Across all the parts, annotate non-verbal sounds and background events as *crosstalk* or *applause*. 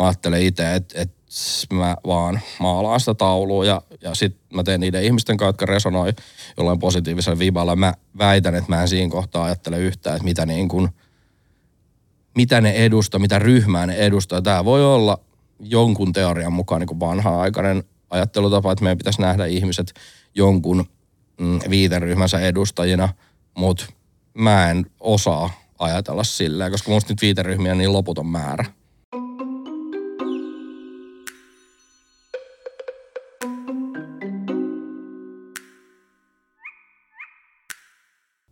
mä ajattelen itse, että, että mä vaan maalaan sitä taulua ja, ja sitten mä teen niiden ihmisten kanssa, jotka resonoi jollain positiivisella viballa. Mä väitän, että mä en siinä kohtaa ajattele yhtään, että mitä niin kuin, mitä ne edustaa, mitä ryhmää ne edustaa. Tämä voi olla jonkun teorian mukaan niin vanha-aikainen ajattelutapa, että meidän pitäisi nähdä ihmiset jonkun mm, viiteryhmänsä edustajina, mutta mä en osaa ajatella silleen, koska musta nyt viiteryhmiä on niin loputon määrä.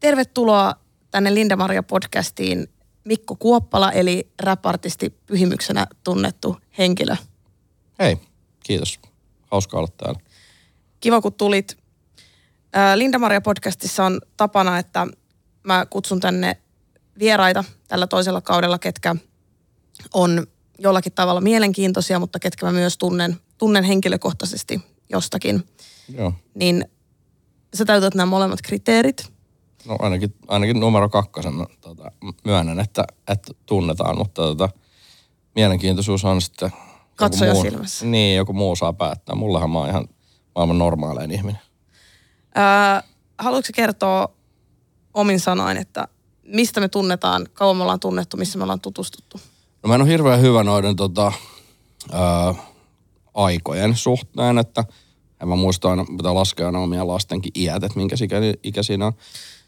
Tervetuloa tänne Linda Maria podcastiin Mikko Kuoppala, eli rapartisti pyhimyksenä tunnettu henkilö. Hei, kiitos. Hauska olla täällä. Kiva, kun tulit. Linda Maria podcastissa on tapana, että mä kutsun tänne vieraita tällä toisella kaudella, ketkä on jollakin tavalla mielenkiintoisia, mutta ketkä mä myös tunnen, tunnen henkilökohtaisesti jostakin. Joo. Niin sä täytät nämä molemmat kriteerit – No ainakin, ainakin numero kakkosen tota, myönnän, että, että tunnetaan, mutta tota, mielenkiintoisuus on sitten... Katsoja muu, silmässä. Niin, joku muu saa päättää. Mullahan mä oon ihan maailman normaalein ihminen. Öö, haluatko kertoa omin sanoin, että mistä me tunnetaan, kauan me ollaan tunnettu, missä me ollaan tutustuttu? No mä en ole hirveän hyvä noiden tota, öö, aikojen suhteen, että en mä muista aina, pitää laskea aina omia lastenkin iät, että minkä ikä siinä on.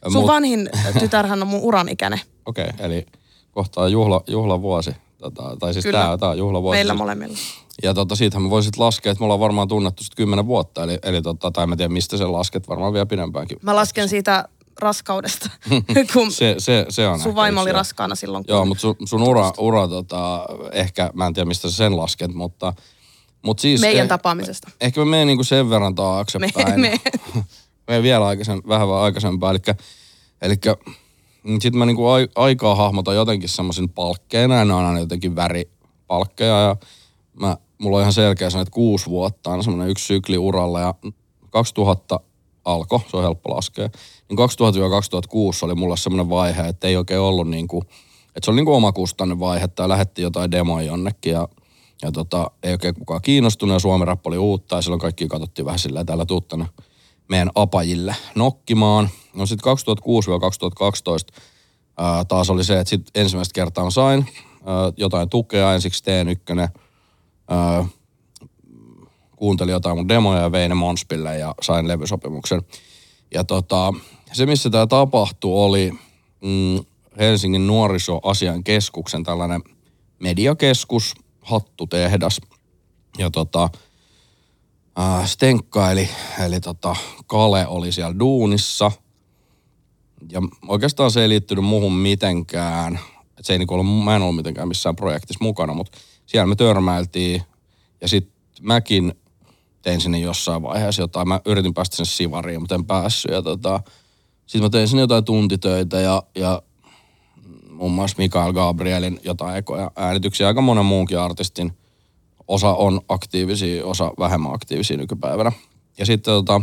Sun Mut... vanhin tytärhän on mun uran ikäinen. *laughs* Okei, okay, eli kohtaa juhla, juhlavuosi. Tota, tai siis Kyllä. tää, tää on juhlavuosi. Meillä molemmilla. Ja tota, siitähän me voisit laskea, että me ollaan varmaan tunnettu sitten kymmenen vuotta. Eli, eli tota, tai mä tiedän mistä sen lasket, varmaan vielä pidempäänkin. Mä lasken siitä raskaudesta, *laughs* *laughs* kun se, se, se on sun vaimo oli raskaana silloin. Kun Joo, mutta sun, sun ura, ura tota, ehkä, mä en tiedä mistä sä sen lasket, mutta... mutta siis, Meidän eh, tapaamisesta. Ehkä me menen niinku sen verran taaksepäin. Me, me. *laughs* me vielä aikaisen, vähän vaan aikaisempaa. Eli, eli sitten mä niinku aikaa hahmotan jotenkin semmoisen palkkeena, ne on aina jotenkin väripalkkeja, ja mä, mulla on ihan selkeä sanoa, että kuusi vuotta on semmoinen yksi sykli uralla, ja 2000 alkoi, se on helppo laskea, niin 2000-2006 oli mulla semmoinen vaihe, että ei oikein ollut niinku, että se oli niinku omakustanne vaihe, tai lähetti jotain demoja jonnekin, ja ja tota, ei oikein kukaan kiinnostunut ja Suomen rappa oli uutta ja silloin kaikki katsottiin vähän sillä täällä tuuttana meidän apajille nokkimaan. No sitten 2006-2012 ää, taas oli se, että sit ensimmäistä kertaa sain ää, jotain tukea, ensiksi T1, ää, kuuntelin jotain mun demoja ja vein ne Monspille ja sain levysopimuksen. Ja tota, se, missä tämä tapahtui, oli mm, Helsingin nuorisoasian keskuksen tällainen mediakeskus, hattutehdas. Ja tota, äh, Stenkka eli, eli tota, Kale oli siellä duunissa. Ja oikeastaan se ei liittynyt muuhun mitenkään. Et se ei niinku ollut, mä en ollut mitenkään missään projektissa mukana, mutta siellä me törmäiltiin. Ja sitten mäkin tein sinne jossain vaiheessa jotain. Mä yritin päästä sinne sivariin, mutta en päässyt. Ja tota, sitten mä tein sinne jotain tuntitöitä ja, ja muun muassa Mikael Gabrielin jotain ekoja äänityksiä. Aika monen muunkin artistin osa on aktiivisia, osa vähemmän aktiivisia nykypäivänä. Ja sitten tota,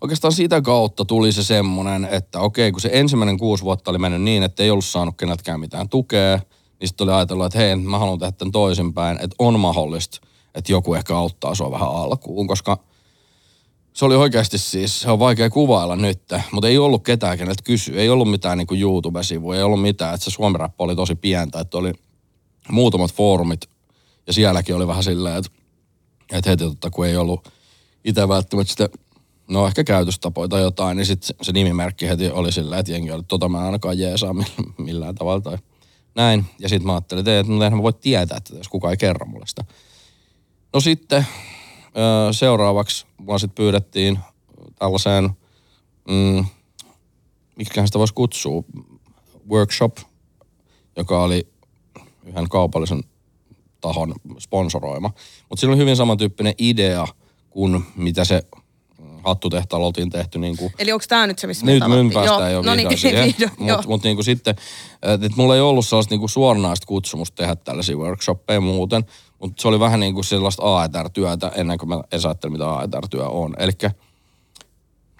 oikeastaan sitä kautta tuli se semmoinen, että okei, kun se ensimmäinen kuusi vuotta oli mennyt niin, että ei ollut saanut keneltäkään mitään tukea, niin sitten oli ajatellut, että hei, mä haluan tehdä tämän toisinpäin, että on mahdollista, että joku ehkä auttaa sua vähän alkuun, koska se oli oikeasti siis, se on vaikea kuvailla nyt, mutta ei ollut ketään, keneltä kysyä. Ei ollut mitään niin YouTube-sivuja, ei ollut mitään, että se suomi oli tosi pientä, että oli muutamat foorumit ja sielläkin oli vähän silleen, että, että heti totta, kun ei ollut itse välttämättä sitä, no ehkä käytöstapoja tai jotain, niin sitten se nimimerkki heti oli silleen, että jengi oli, tota mä en ainakaan jeesaa millään tavalla tai näin. Ja sitten mä ajattelin, että, että mä voin tietää, että jos kukaan ei kerro mulle sitä. No sitten seuraavaksi mua sitten pyydettiin tällaiseen, mm, mikä sitä voisi kutsua, workshop, joka oli yhden kaupallisen tahon sponsoroima. Mutta sillä on hyvin samantyyppinen idea kuin mitä se hattutehtaalla oltiin tehty. Niin kuin, Eli onko tämä nyt se, missä nyt, me päästään jo no niin, *laughs* siihen. Mutta mut niin sitten, että mulla ei ollut sellaista niin kuin suoranaista kutsumusta tehdä tällaisia workshoppeja muuten, mutta se oli vähän niin kuin sellaista AETR-työtä ennen kuin mä edes ajattelin, mitä AETR-työ on. Eli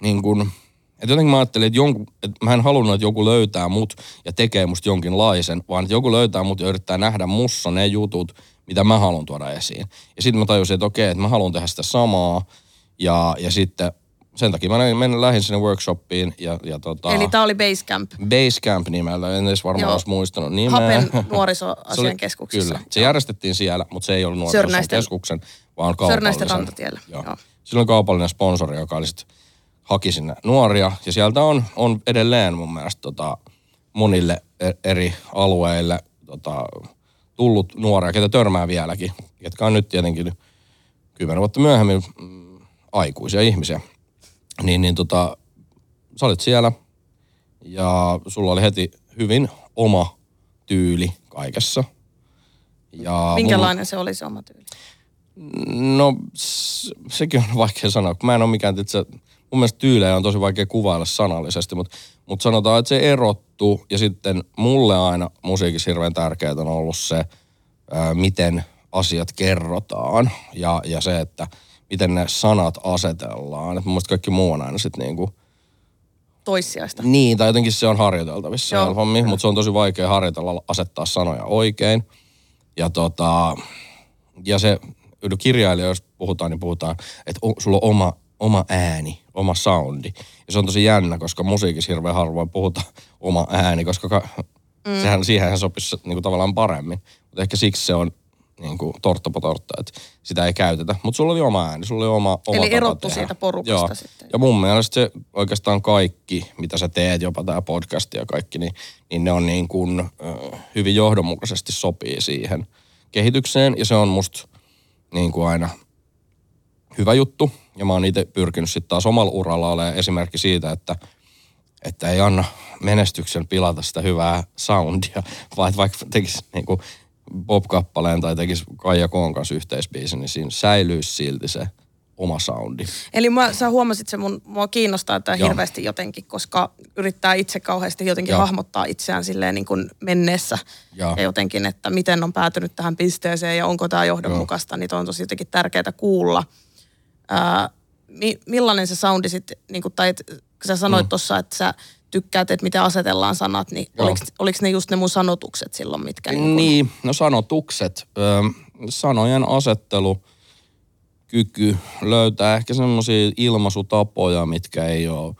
niin kuin, Et jotenkin mä ajattelin, että, jonkun, että mä en halunnut, että joku löytää mut ja tekee musta jonkinlaisen, vaan että joku löytää mut ja yrittää nähdä mussa ne jutut, mitä mä haluan tuoda esiin. Ja sitten mä tajusin, että okei, että mä haluan tehdä sitä samaa. Ja, ja sitten sen takia mä menin lähin sinne workshoppiin. Ja, ja tota, Eli tää oli Basecamp. Basecamp nimellä, en edes varmaan olisi muistanut nimeä. Hapen *laughs* nuorisoasian keskuksessa. Kyllä, se järjestettiin siellä, mutta se ei ollut nuorisoasian keskuksen, vaan kaupallisen. rantatiellä. Joo. Joo. Silloin kaupallinen sponsori, joka oli sit, haki sinne nuoria. Ja sieltä on, on edelleen mun mielestä tota, monille e- eri alueille tota, tullut nuoria, ketä törmää vieläkin, ketkä on nyt tietenkin kymmenen vuotta myöhemmin mm, aikuisia ihmisiä. Niin, niin tota, sä olit siellä ja sulla oli heti hyvin oma tyyli kaikessa. Ja Minkälainen mun... se oli se oma tyyli? No sekin on vaikea sanoa, kun mä en ole mikään, että se, mun mielestä tyylejä on tosi vaikea kuvailla sanallisesti, mutta, mutta sanotaan, että se erottuu ja sitten mulle aina musiikissa hirveän tärkeää on ollut se, ää, miten asiat kerrotaan ja, ja se, että miten ne sanat asetellaan. Että mun mielestä kaikki muu on aina sitten niinku... Toissijaista. Niin, tai jotenkin se on harjoiteltavissa Joo. hommi, mutta se on tosi vaikea harjoitella asettaa sanoja oikein. Ja tota, ja se kirjailija, jos puhutaan, niin puhutaan, että sulla on oma, oma ääni, oma soundi. Ja se on tosi jännä, koska musiikissa hirveän harvoin puhutaan oma ääni, koska ka, mm. sehän, siihen sopisi niin kuin tavallaan paremmin. Mutta ehkä siksi se on niin kuin torttapotortta, että sitä ei käytetä. Mutta sulla oli oma ääni, sulla oli oma, oma Eli erottu tehdä. siitä porukasta Joo. sitten. Ja mun mielestä se oikeastaan kaikki, mitä sä teet, jopa tämä podcast ja kaikki, niin, niin ne on niin kuin, hyvin johdonmukaisesti sopii siihen kehitykseen. Ja se on musta niin kuin aina hyvä juttu. Ja mä oon itse pyrkinyt sitten taas omalla uralla olemaan esimerkki siitä, että, että ei anna menestyksen pilata sitä hyvää soundia, *laughs* vaan vaikka tekisi niin kuin Bob-kappaleen tai tekisi Kaija Koon kanssa yhteisbiisin, niin siinä säilyisi silti se oma soundi. Eli mä, sä huomasit se, mun, mua kiinnostaa tämä hirveästi jotenkin, koska yrittää itse kauheasti jotenkin Joo. hahmottaa itseään silleen niin kuin menneessä. Joo. Ja jotenkin, että miten on päätynyt tähän pisteeseen ja onko tämä johdonmukaista, Joo. niin on tosi jotenkin tärkeää kuulla. Ää, mi, millainen se soundi sitten, niin kuin, tai et, sä sanoit mm. tuossa, että sä tykkäät, että miten asetellaan sanat, niin oliko, oliko ne just ne mun sanotukset silloin, mitkä... Niin, niin no sanotukset, ö, sanojen asettelu, kyky löytää ehkä semmoisia ilmaisutapoja, mitkä ei ole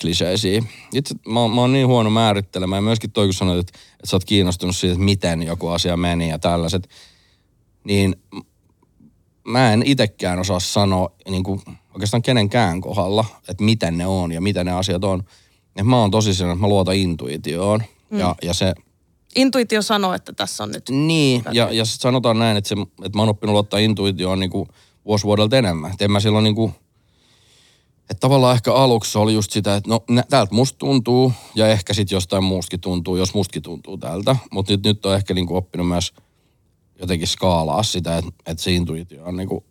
kliseisiä. Itse mä, mä oon niin huono määrittelemään. Myöskin toi, kun sanoit, että, että sä oot kiinnostunut siitä, että miten joku asia meni ja tällaiset. Niin mä en itekään osaa sanoa niin kuin oikeastaan kenenkään kohdalla, että miten ne on ja miten ne asiat on. Et mä oon tosi sen, että mä luotan intuitioon. Mm. Ja, ja se... Intuitio sanoo, että tässä on nyt... Niin, ja, ja sanotaan näin, että, se, että mä oon oppinut luottaa intuitioon niin kuin vuosi vuodelta enemmän. Et en mä silloin niin kuin, että tavallaan ehkä aluksi oli just sitä, että no nä, täältä musta tuntuu ja ehkä sitten jostain muustakin tuntuu, jos mustakin tuntuu täältä. Mutta nyt, nyt on ehkä niin kuin oppinut myös jotenkin skaalaa sitä, että, että se intuitio on niin kuin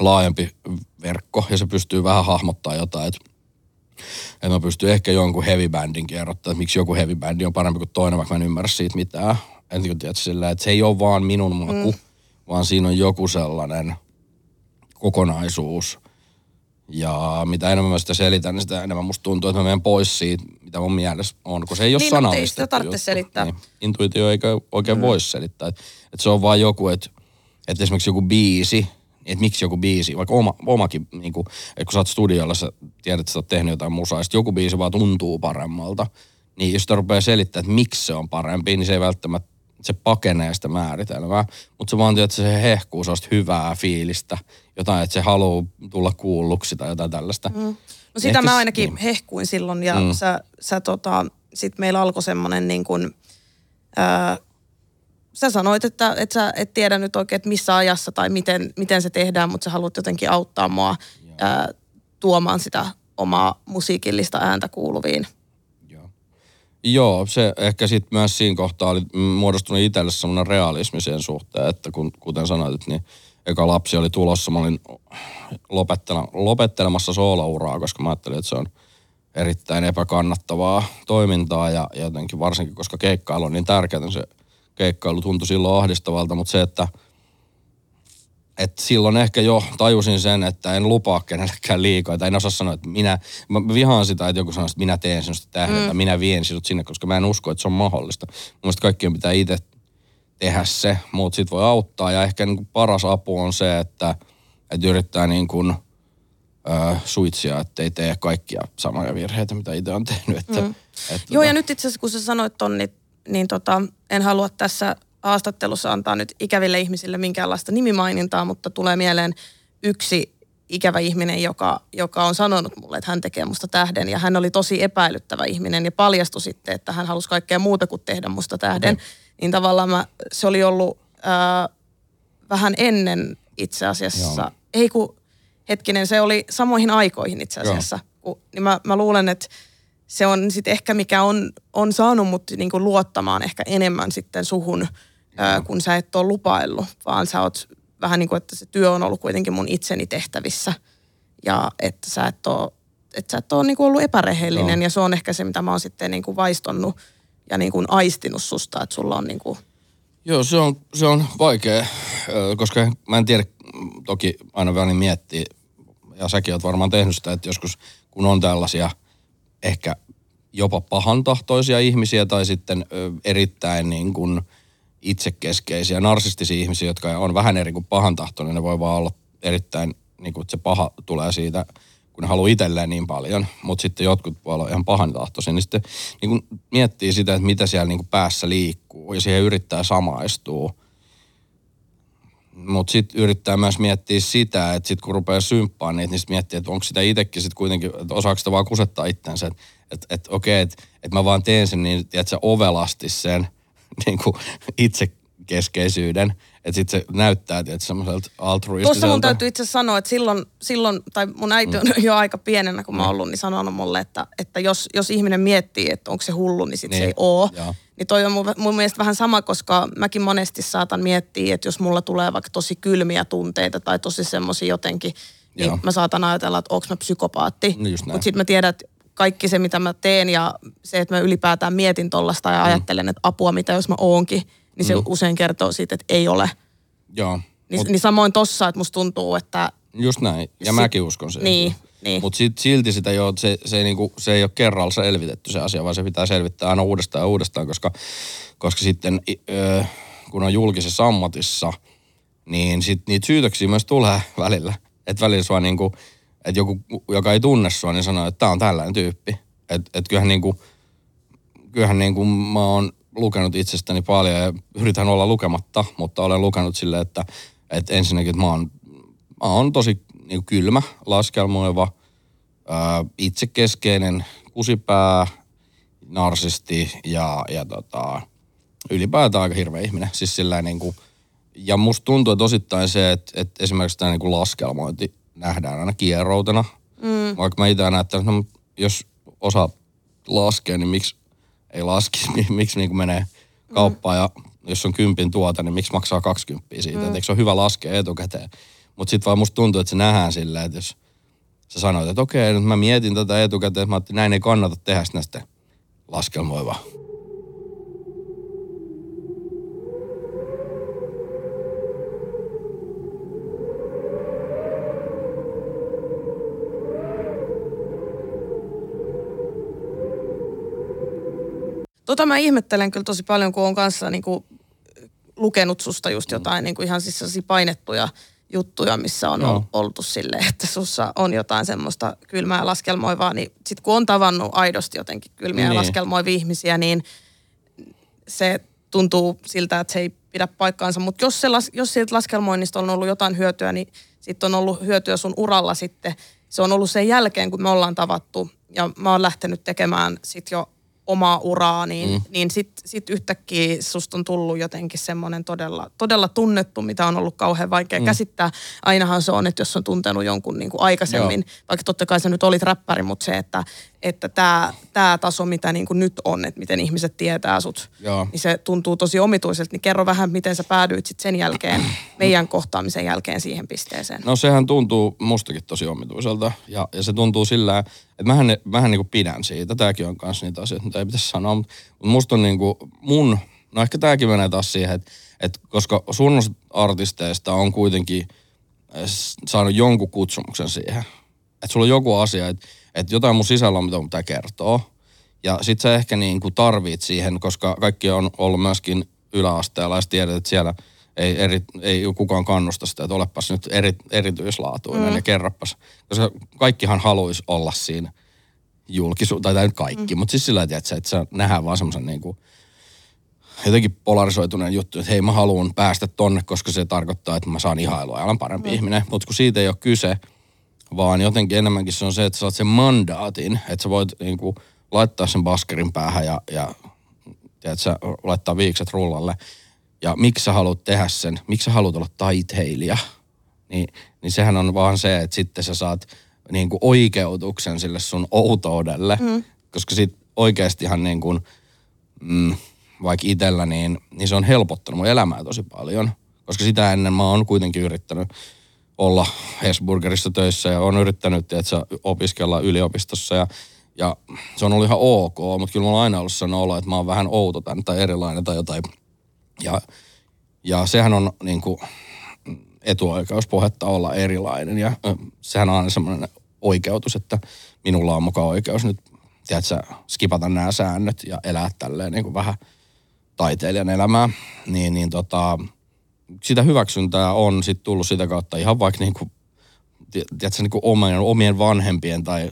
laajempi verkko ja se pystyy vähän hahmottaa jotain, että että mä pystyn ehkä jonkun heavy bandin kerrottamaan, että miksi joku heavy bandi on parempi kuin toinen, vaikka mä en ymmärrä siitä mitään. En tiedä, sillä, että se ei ole vaan minun maku, mm. vaan siinä on joku sellainen kokonaisuus. Ja mitä enemmän mä sitä selitän, niin sitä enemmän musta tuntuu, että mä menen pois siitä, mitä mun mielestä on, kun se ei ole niin, sanallista. Niin, sitä tarvitse selittää. Niin, intuitio ei oikein mm. voi selittää. Että et se on vaan joku, että et esimerkiksi joku biisi, että miksi joku biisi, vaikka oma, omakin, niin kuin, että kun sä oot studiolla, sä tiedät, että sä oot tehnyt jotain musaa, ja joku biisi vaan tuntuu paremmalta, niin jos sitä rupeaa selittämään, että miksi se on parempi, niin se ei välttämättä, se pakenee sitä määritelmää, mutta se vaan että se hehkuu sellaista hyvää fiilistä, jotain, että se haluaa tulla kuulluksi tai jotain tällaista. Mm. No sitä Ehkä, mä ainakin niin. hehkuin silloin, ja mm. sä, sä tota, sit meillä alkoi semmoinen niin kuin, ää, sä sanoit, että, että sä et tiedä nyt oikein, että missä ajassa tai miten, miten se tehdään, mutta sä haluat jotenkin auttaa mua ää, tuomaan sitä omaa musiikillista ääntä kuuluviin. Joo, Joo se ehkä sitten myös siinä kohtaa oli muodostunut itselle semmoinen realismi sen suhteen, että kun, kuten sanoit, niin eka lapsi oli tulossa, mä olin lopettelemassa soolouraa, koska mä ajattelin, että se on erittäin epäkannattavaa toimintaa ja jotenkin varsinkin, koska keikkailu on niin tärkeää, niin se keikkailu tuntui silloin ahdistavalta, mutta se, että et silloin ehkä jo tajusin sen, että en lupaa kenellekään liikaa. Tai en osaa sanoa, että minä, mä vihaan sitä, että joku sanoo, että minä teen sinusta tähden, mm. minä vien sinut sinne, koska mä en usko, että se on mahdollista. Mun kaikkien pitää itse tehdä se, mutta sit voi auttaa. Ja ehkä niin kuin paras apu on se, että, että yrittää niin kuin, äh, suitsia, ettei tee kaikkia samoja virheitä, mitä itse on tehnyt. Että, mm. että, Joo, tota... ja nyt itse asiassa kun sä sanoit ton, niin, niin tota, en halua tässä haastattelussa antaa nyt ikäville ihmisille minkäänlaista nimimainintaa, mutta tulee mieleen yksi ikävä ihminen, joka, joka on sanonut mulle, että hän tekee musta tähden. Ja hän oli tosi epäilyttävä ihminen ja paljastui sitten, että hän halusi kaikkea muuta kuin tehdä musta tähden. Okay. Niin tavallaan mä, se oli ollut ää, vähän ennen itse asiassa. Joo. Ei kun, hetkinen, se oli samoihin aikoihin itse asiassa. Kun, niin mä, mä luulen, että se on sitten ehkä mikä on, on saanut mut niinku luottamaan ehkä enemmän sitten suhun – kun sä et ole lupaillut, vaan sä oot vähän niin kuin, että se työ on ollut kuitenkin mun itseni tehtävissä ja että sä et ole, että sä et ole niin kuin ollut epärehellinen no. ja se on ehkä se, mitä mä oon sitten niin kuin vaistonnut ja niin kuin aistinut susta, että sulla on niin kuin... Joo, se on, se on vaikea, koska mä en tiedä, toki aina vähän miettii, ja säkin oot varmaan tehnyt sitä, että joskus kun on tällaisia ehkä jopa pahantahtoisia ihmisiä tai sitten erittäin niin kuin – itsekeskeisiä, narsistisia ihmisiä, jotka on vähän eri kuin pahantahtoinen, ne voi vaan olla erittäin, niin kuin, että se paha tulee siitä, kun ne haluaa itselleen niin paljon, mutta sitten jotkut voi olla ihan pahantahtoisia, niin sitten niin kuin miettii sitä, että mitä siellä niin kuin päässä liikkuu ja siihen yrittää samaistua. Mutta sitten yrittää myös miettiä sitä, että sitten kun rupeaa symppaan niitä, niin sitten miettii, että onko sitä itsekin sitten kuitenkin, että osaako sitä vaan kusettaa itsensä, että et, et, okei, että et mä vaan teen sen niin, että se ovelasti sen *laughs* – niin itsekeskeisyyden. Että sitten se näyttää että semmoiselta altruistiselta. Tuossa mun täytyy itse sanoa, että silloin, silloin tai mun äiti on mm. jo aika pienenä, kun mä oon ollut, niin sanonut mulle, että, että jos, jos ihminen miettii, että onko se hullu, niin sitten niin. se ei oo. Ja. Niin toi on mun, mun mielestä vähän sama, koska mäkin monesti saatan miettiä, että jos mulla tulee vaikka tosi kylmiä tunteita tai tosi semmoisia jotenkin, niin Joo. mä saatan ajatella, että onko mä psykopaatti. Niin Mutta sitten mä tiedän, että kaikki se, mitä mä teen ja se, että mä ylipäätään mietin tollasta ja mm. ajattelen, että apua, mitä jos mä oonkin, niin se mm. usein kertoo siitä, että ei ole. Joo. Niin, mut, niin samoin tossa, että musta tuntuu, että... Just näin, ja sit, mäkin uskon sen. Niin, niin. Mutta silti sitä jo, se, se, ei niinku, se ei ole kerralla selvitetty se asia, vaan se pitää selvittää aina uudestaan ja uudestaan, koska, koska sitten ö, kun on julkisessa ammatissa, niin sit niitä syytöksiä myös tulee välillä. Että välillä sua niinku, että joku, joka ei tunne sua, niin sanoo, että tämä on tällainen tyyppi. Että et kyllähän, niin kuin, kyllähän niin kuin mä oon lukenut itsestäni paljon ja yritän olla lukematta, mutta olen lukenut silleen, että, että ensinnäkin, että mä oon, mä oon tosi niin kylmä, laskelmoiva, ää, itsekeskeinen, kusipää, narsisti ja, ja tota, ylipäätään aika hirveä ihminen. Siis sillä niin kuin, ja musta tuntuu, että osittain se, että, että esimerkiksi tämä niin kuin laskelmointi nähdään aina kieroutena. Mm. Vaikka mä itse aina että no, jos osa laskee, niin miksi ei laski, *laughs* miksi niin menee kauppaan ja jos on kympin tuota, niin miksi maksaa 20 siitä. Mm. eikö se ole hyvä laskea etukäteen. Mutta sitten vaan musta tuntuu, että se nähdään silleen, että jos sä sanoit, että okei, nyt mä mietin tätä etukäteen, että mä näin ei kannata tehdä, sitten laskelmoiva. Tota mä ihmettelen kyllä tosi paljon, kun on kanssa niin kuin lukenut susta just jotain niin kuin ihan siis painettuja juttuja, missä on no. oltu silleen, että sussa on jotain semmoista kylmää laskelmoivaa, niin sit kun on tavannut aidosti jotenkin kylmiä niin. laskelmoivia ihmisiä, niin se tuntuu siltä, että se ei pidä paikkaansa. Mutta jos, se, jos siitä laskelmoinnista on ollut jotain hyötyä, niin sitten on ollut hyötyä sun uralla sitten. Se on ollut sen jälkeen, kun me ollaan tavattu ja mä oon lähtenyt tekemään sit jo omaa uraa, niin, mm. niin sitten sit yhtäkkiä susta on tullut jotenkin semmoinen todella, todella tunnettu, mitä on ollut kauhean vaikea mm. käsittää. Ainahan se on, että jos on tuntenut jonkun niin kuin aikaisemmin, Joo. vaikka totta kai sä nyt olit räppäri, mutta se, että että tämä, tämä taso, mitä niin kuin nyt on, että miten ihmiset tietää sut, Joo. niin se tuntuu tosi omituiselta. Niin kerro vähän, miten sä päädyit sit sen jälkeen, meidän kohtaamisen jälkeen siihen pisteeseen. No sehän tuntuu mustakin tosi omituiselta. Ja, ja se tuntuu sillä, että mähän, mähän niin kuin pidän siitä. Tämäkin on kanssa niitä asioita, mitä ei pitäisi sanoa. Mutta musta on niin kuin mun, no ehkä tämäkin menee taas siihen, että, että koska sun artisteista on kuitenkin saanut jonkun kutsumuksen siihen. Että sulla on joku asia, että, että jotain mun sisällä on, mitä mun pitää kertoa. Ja sit sä ehkä niin kuin tarvit siihen, koska kaikki on ollut myöskin yläasteella ja tiedät, että siellä ei, eri, ei kukaan kannusta sitä, että olepas nyt eri, erityislaatuinen mm. ja kerrapas. Koska kaikkihan haluaisi olla siinä julkisu, tai nyt kaikki, mm. mutta siis sillä että, että sä nähdään vaan semmoisen niin kuin, jotenkin polarisoituneen juttu, että hei mä haluan päästä tonne, koska se tarkoittaa, että mä saan ihailua ja olen parempi mm. ihminen. Mutta kun siitä ei ole kyse, vaan jotenkin enemmänkin se on se, että sä saat sen mandaatin, että sä voit niin kuin, laittaa sen baskerin päähän ja, ja tiedät, sä, laittaa viikset rullalle. Ja miksi sä haluat tehdä sen, miksi sä haluat olla taiteilija, niin, niin sehän on vaan se, että sitten sä saat niin kuin oikeutuksen sille sun outoudelle. Mm. Koska sit oikeastihan niin kuin, mm, vaikka itsellä, niin, niin se on helpottanut mun elämää tosi paljon. Koska sitä ennen mä oon kuitenkin yrittänyt olla Hesburgerissa töissä ja on yrittänyt että opiskella yliopistossa ja, ja se on ollut ihan ok, mutta kyllä mulla on aina ollut sellainen olo, että mä oon vähän outo tämän tai erilainen tai jotain. Ja, ja sehän on niin kuin etuoikeuspohjetta olla erilainen ja sehän on aina semmoinen oikeutus, että minulla on mukaan oikeus nyt, tiedätkö, skipata nämä säännöt ja elää tälleen niin kuin vähän taiteilijan elämää. Niin, niin tota, sitä hyväksyntää on sitten tullut sitä kautta ihan vaikka niin kuin, tiedätkö, niin kuin omien, omien vanhempien tai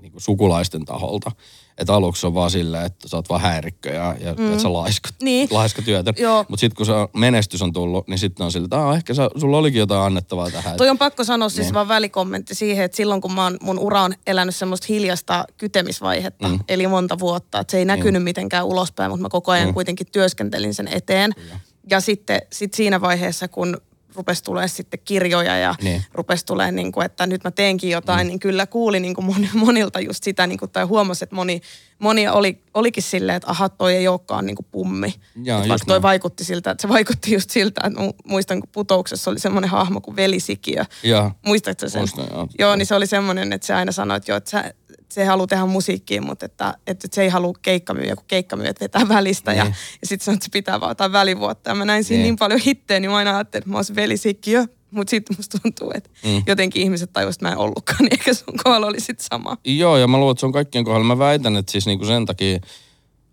niin kuin sukulaisten taholta. Että aluksi on vaan silleen, että sä oot vaan häirikkö ja, ja mm. että sä laiska, niin. laiska työtä. Mutta sitten kun se menestys on tullut, niin sitten on silleen, että ah, ehkä sä, sulla olikin jotain annettavaa tähän. Toi on pakko sanoa siis niin. vaan välikommentti siihen, että silloin kun mä oon, mun ura on elänyt semmoista hiljasta kytemisvaihetta, mm. eli monta vuotta, että se ei näkynyt niin. mitenkään ulospäin, mutta mä koko ajan mm. kuitenkin työskentelin sen eteen. Ja, ja sitten sit siinä vaiheessa, kun rupesi tulee sitten kirjoja ja niin. rupesi tulee, niin kuin, että nyt mä teenkin jotain, mm. niin kyllä kuuli niin kuin monilta just sitä, niin kuin, tai huomasi, että moni, moni oli, olikin silleen, että aha, toi ei olekaan niin kuin pummi. Ja, vaikka toi näin. vaikutti siltä, että se vaikutti just siltä, että muistan, kun putouksessa oli semmoinen hahmo kuin velisikiö. Ja. Muistatko sen? Muistan, joo. joo. niin se oli semmoinen, että se aina sanoi, että joo, että sä, se haluaa tehdä musiikkia, mutta että, että se ei halua keikkamyyjä, kun keikkamyyjät vetää välistä. Niin. Ja, ja sitten sanoo, että se pitää vaan jotain välivuotta. Ja mä näin siinä niin, niin paljon hittejä, niin mä aina ajattelin, että mä olisin velisikkiö. Mutta sitten musta tuntuu, että mm. jotenkin ihmiset tajusivat, että mä en ollutkaan, niin ehkä sun kohdalla oli sitten sama. Joo, ja mä luulen, että se on kaikkien kohdalla. Mä väitän, että siis niinku sen takia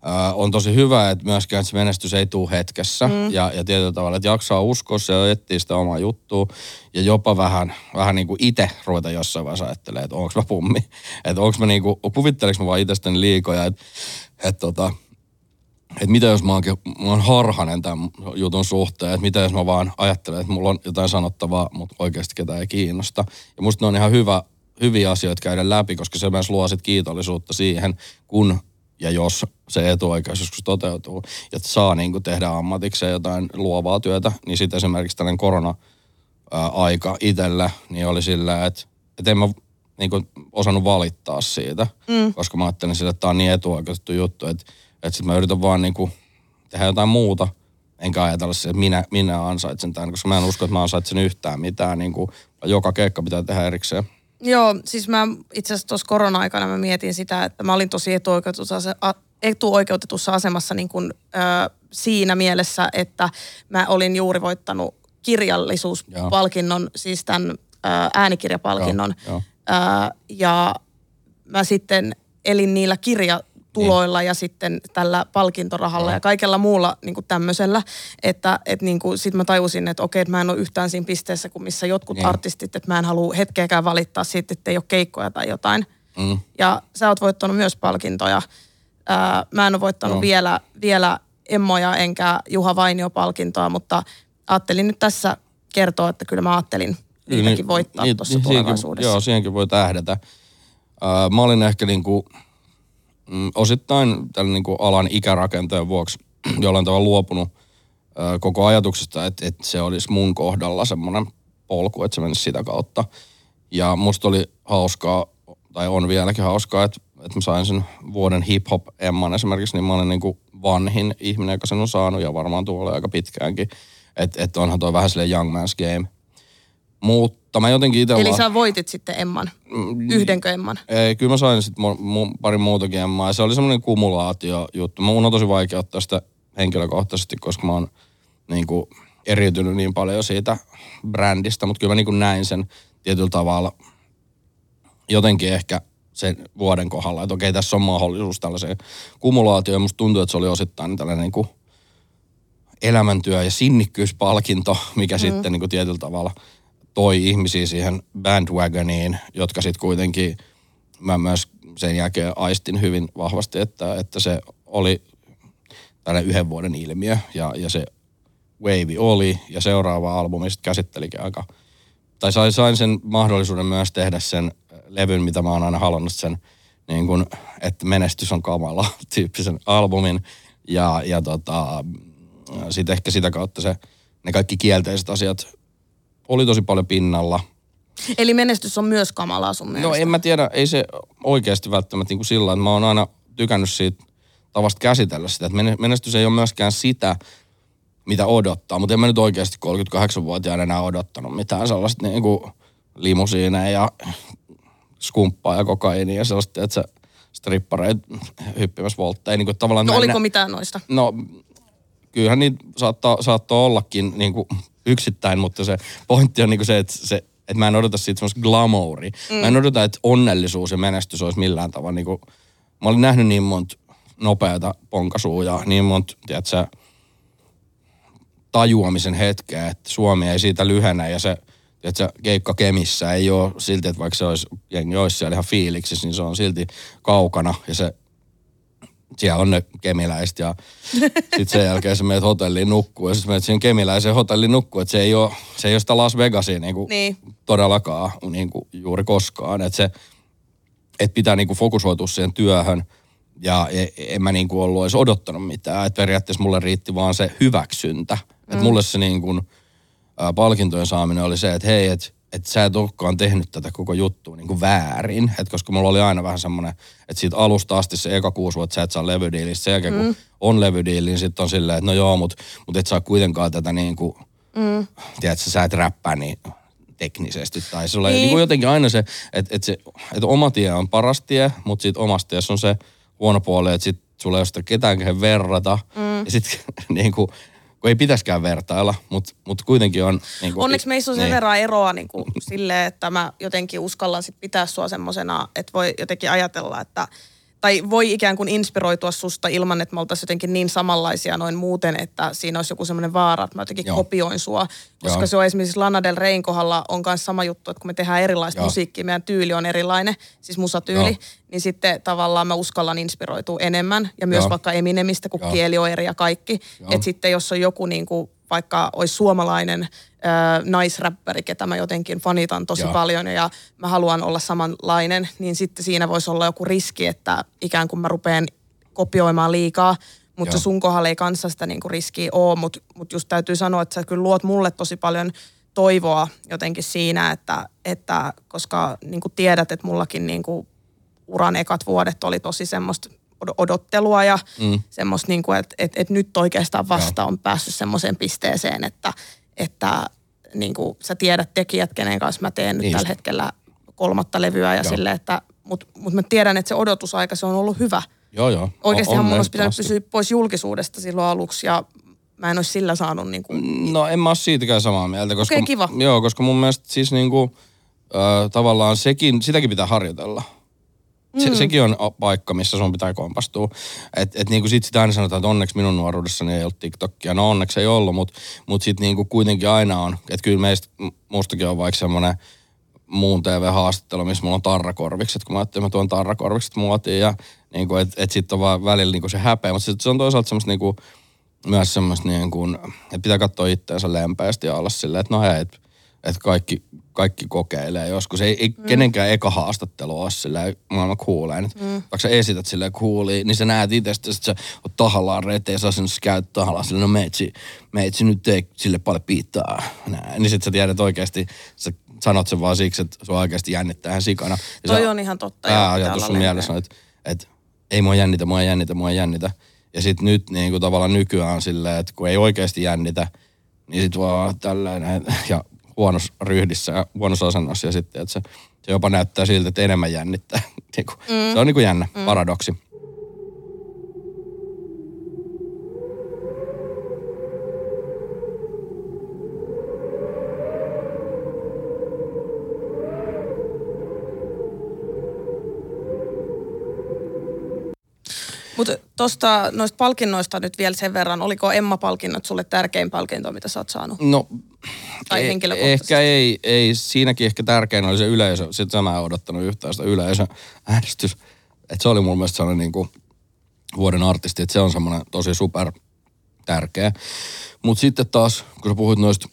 äh, on tosi hyvä, että myöskään se menestys ei tule hetkessä. Mm. Ja, ja tietyllä tavalla, että jaksaa uskoa se ja etsiä sitä omaa juttua. Ja jopa vähän, vähän niin kuin itse ruveta jossain vaiheessa ajattelemaan, että onko mä pummi. Että onko mä niin kuin, kuvitteleks mä vaan itsestäni liikoja, että et tota, että mitä jos mä, oonkin, mä oon harhanen tämän jutun suhteen, että mitä jos mä vaan ajattelen, että mulla on jotain sanottavaa, mutta oikeasti ketään ei kiinnosta. Ja musta ne on ihan hyvä, hyviä asioita käydä läpi, koska se myös luo sit kiitollisuutta siihen, kun ja jos se etuoikeus joskus toteutuu, että saa niin kuin tehdä ammatikseen jotain luovaa työtä, niin sitten esimerkiksi tällainen korona-aika itsellä, niin oli sillä, että, että en mä niin kuin osannut valittaa siitä, mm. koska mä ajattelin sillä, että tämä on niin etuoikeutettu juttu, että, että sitten mä yritän vaan niin kuin tehdä jotain muuta, enkä ajatella se, että minä, minä ansaitsen tämän, koska mä en usko, että mä ansaitsen yhtään mitään, niin kuin joka keikka pitää tehdä erikseen. Joo, siis mä itse asiassa tuossa korona-aikana mä mietin sitä, että mä olin tosi etuoikeutetussa, etuoikeutetussa asemassa niin kuin, ö, siinä mielessä, että mä olin juuri voittanut kirjallisuuspalkinnon, Joo. siis tämän ö, äänikirjapalkinnon. Joo, Ö, ja mä sitten elin niillä kirja, tuloilla niin. ja sitten tällä palkintorahalla no. ja kaikella muulla niin kuin tämmöisellä. Että et niin kuin, sit mä tajusin, että okei, että mä en ole yhtään siinä pisteessä kuin missä jotkut niin. artistit, että mä en halua hetkeäkään valittaa siitä, että ei ole keikkoja tai jotain. Mm. Ja sä oot voittanut myös palkintoja. Ää, mä en ole voittanut no. vielä, vielä Emmoja enkä Juha Vainio-palkintoa, mutta ajattelin nyt tässä kertoa, että kyllä mä ajattelin niin, niitäkin niin, voittaa niin, tuossa niin, tulevaisuudessa. Joo, siihenkin voi tähdätä. Ää, mä olin ehkä niin kuin mm, osittain tällä niin alan ikärakenteen vuoksi *clears throat* jollain tavalla luopunut koko ajatuksesta, että, että se olisi mun kohdalla semmoinen polku, että se menisi sitä kautta. Ja musta oli hauskaa, tai on vieläkin hauskaa, että, että mä sain sen vuoden hip-hop Emman esimerkiksi, niin mä olen niin kuin vanhin ihminen, joka sen on saanut ja varmaan tuolla aika pitkäänkin. Että et onhan toi vähän silleen young man's game. Mutta mä jotenkin itse Eli sä voitit sitten Emman? Mm, Yhdenkö Emman? Ei, kyllä mä sain sitten mu- mu- pari muutakin Emmaa. Ja se oli semmoinen kumulaatio juttu. Mun on tosi vaikea ottaa sitä henkilökohtaisesti, koska mä oon niin kuin, eriytynyt niin paljon siitä brändistä, mutta kyllä mä niin kuin näin sen tietyllä tavalla jotenkin ehkä sen vuoden kohdalla, että okei, tässä on mahdollisuus tällaiseen kumulaatioon. Musta tuntuu, että se oli osittain tällainen niin kuin elämäntyö ja sinnikkyyspalkinto, mikä mm. sitten niin kuin tietyllä tavalla toi ihmisiä siihen bandwagoniin, jotka sitten kuitenkin, mä myös sen jälkeen aistin hyvin vahvasti, että, että se oli tällainen yhden vuoden ilmiö ja, ja se wave oli ja seuraava albumi sitten käsittelikin aika, tai sain, sain sen mahdollisuuden myös tehdä sen levyn, mitä mä oon aina halunnut sen, niin kun, että menestys on kamala *laughs* tyyppisen albumin ja, ja tota, sitten ehkä sitä kautta se, ne kaikki kielteiset asiat oli tosi paljon pinnalla. Eli menestys on myös kamalaa sun mielestä? No en mä tiedä, ei se oikeasti välttämättä niin kuin sillä, että mä oon aina tykännyt siitä tavasta käsitellä sitä, että menestys ei ole myöskään sitä, mitä odottaa, mutta en mä nyt oikeasti 38-vuotiaana enää odottanut mitään sellaista niin kuin limusiineja ja skumppaa ja kokainia ja sellaista, että se strippareita hyppimässä voltteja. Niin kuin tavallaan no oliko nä- mitään noista? No kyllähän niitä saattaa, saattaa ollakin niin kuin yksittäin, mutta se pointti on niin kuin se, että se, että mä en odota siitä semmoista glamouria. Mm. Mä en odota, että onnellisuus ja menestys olisi millään tavalla niin kuin, mä olin nähnyt niin monta nopeata ponkasua ja niin monta, tiedätkö, tajuamisen hetkeä, että Suomi ei siitä lyhennä ja se, tiedätkö, keikka Kemissä ei ole silti, että vaikka se olisi, jengi olisi siellä ihan fiiliksissä, niin se on silti kaukana ja se siellä on ne kemiläiset ja *laughs* sitten sen jälkeen se menet hotelliin nukkuu ja sitten menet siihen kemiläiseen hotelliin nukkuu, että se ei ole, se ei ole sitä Las Vegasia niin kuin niin. todellakaan niin kuin juuri koskaan, että se, että pitää niin kuin fokusoitua siihen työhön ja e, en mä niin kuin ollut edes odottanut mitään, että periaatteessa mulle riitti vaan se hyväksyntä, mm. että mulle se niin kuin, ä, palkintojen saaminen oli se, että hei, että että sä et olekaan tehnyt tätä koko juttua niin kuin väärin. Et koska mulla oli aina vähän semmoinen, että siitä alusta asti se eka kuusi vuotta sä et saa levydiilistä. Sen jälkeen mm. kun on levydiili, niin sitten on silleen, että no joo, mutta mut et saa kuitenkaan tätä niin kuin, mm. tiedätkö, sä et räppää niin teknisesti. Tai sulla niin. niin kuin jotenkin aina se, että, että, se, että oma tie on paras tie, mutta sitten omasta tiessä on se huono puoli, että sitten sulla ei ole sitä ketään verrata. Mm. Ja sitten *laughs* niin kuin, kun ei pitäskään vertailla, mutta mut kuitenkin on... Niin kuin, Onneksi meissä on sen niin. verran eroa niin kuin, *laughs* silleen, että mä jotenkin uskallan sit pitää sua semmosena, että voi jotenkin ajatella, että tai voi ikään kuin inspiroitua susta ilman, että me oltaisiin jotenkin niin samanlaisia noin muuten, että siinä olisi joku semmoinen vaara, että mä jotenkin Joo. kopioin sua. Koska Joo. se on esimerkiksi Lana Del Reyn kohdalla on myös sama juttu, että kun me tehdään erilaista Joo. musiikkia, meidän tyyli on erilainen, siis musatyyli, Joo. niin sitten tavallaan mä uskallan inspiroitua enemmän. Ja myös Joo. vaikka Eminemistä, kun Joo. kieli on eri ja kaikki. Että sitten jos on joku niin kuin vaikka olisi suomalainen äh, naisräppäri, ketä mä jotenkin fanitan tosi Joo. paljon ja mä haluan olla samanlainen, niin sitten siinä voisi olla joku riski, että ikään kuin mä rupean kopioimaan liikaa, mutta sun kohdalla ei kanssa sitä niinku riskiä ole, mutta mut just täytyy sanoa, että sä kyllä luot mulle tosi paljon toivoa jotenkin siinä, että, että koska niin kuin tiedät, että mullakin niin kuin uran ekat vuodet oli tosi semmoista odottelua ja mm. semmoista, niin kuin, että, että, että nyt oikeastaan vasta on päässyt semmoiseen pisteeseen, että, että niin kuin sä tiedät tekijät, kenen kanssa mä teen nyt niin tällä hetkellä kolmatta levyä ja sille, että mutta mut mä tiedän, että se odotusaika, se on ollut hyvä. Joo, joo. Oikeastihan mun olisi pitänyt pysyä pois julkisuudesta silloin aluksi ja mä en olisi sillä saanut niin kuin... No en mä ole siitäkään samaa mieltä. Koska, okay, kiva. Joo, koska mun mielestä siis niin kuin, äh, tavallaan sekin, sitäkin pitää harjoitella. Se, mm. Sekin on paikka, missä sun pitää kompastua. Et, et niin kuin sit sitä aina sanotaan, että onneksi minun nuoruudessani ei ollut TikTokia. No onneksi ei ollut, mutta mut sitten niin kuin kuitenkin aina on. Että kyllä meistä, mustakin on vaikka semmoinen muun TV-haastattelu, missä mulla on tarrakorvikset, kun mä ajattelin, että mä tuon tarrakorvikset muotiin ja niin kuin, että et sitten on vaan välillä niin kuin se häpeä, mutta se on toisaalta semmoista niin kuin, myös semmoista niin kuin, että pitää katsoa itteensä lempeästi ja olla silleen, että no hei, että että kaikki, kaikki kokeilee joskus. Ei, ei mm. kenenkään eka haastattelu ole silleen maailman kuulee. Mm. Vaikka sä esität silleen kuuliin, niin sä näet itsestä, että sä oot tahallaan reteen, sä sen käyt tahallaan silleen, no meitsi, meitsi nyt ei sille paljon piittaa. Näin. Niin sit sä tiedät oikeasti, sä sanot sen vaan siksi, että sua oikeasti jännittää ihan sikana. Ja Toi sä, on ihan totta. Ää, ajatus sun mielessä että, että ei mua jännitä, mua jännitä, mua jännitä. Ja sitten nyt niin kuin tavallaan nykyään on silleen, että kun ei oikeasti jännitä, niin sit vaan tällainen ja huonossa ryhdissä ja huonossa asennossa ja sitten, että se, se jopa näyttää siltä, että enemmän jännittää. *laughs* Niinku. Se on niin kuin jännä mm. paradoksi. Tuosta noista palkinnoista nyt vielä sen verran, oliko Emma-palkinnot sulle tärkein palkinto, mitä sä oot saanut? No, Tai ei, ehkä ei, ei, siinäkin ehkä tärkein oli se yleisö. Sitten mä en odottanut yhtään sitä yleisöäänestys. Että se oli mun mielestä sellainen niin kuin vuoden artisti, että se on semmoinen tosi super tärkeä. Mutta sitten taas, kun sä puhuit noista,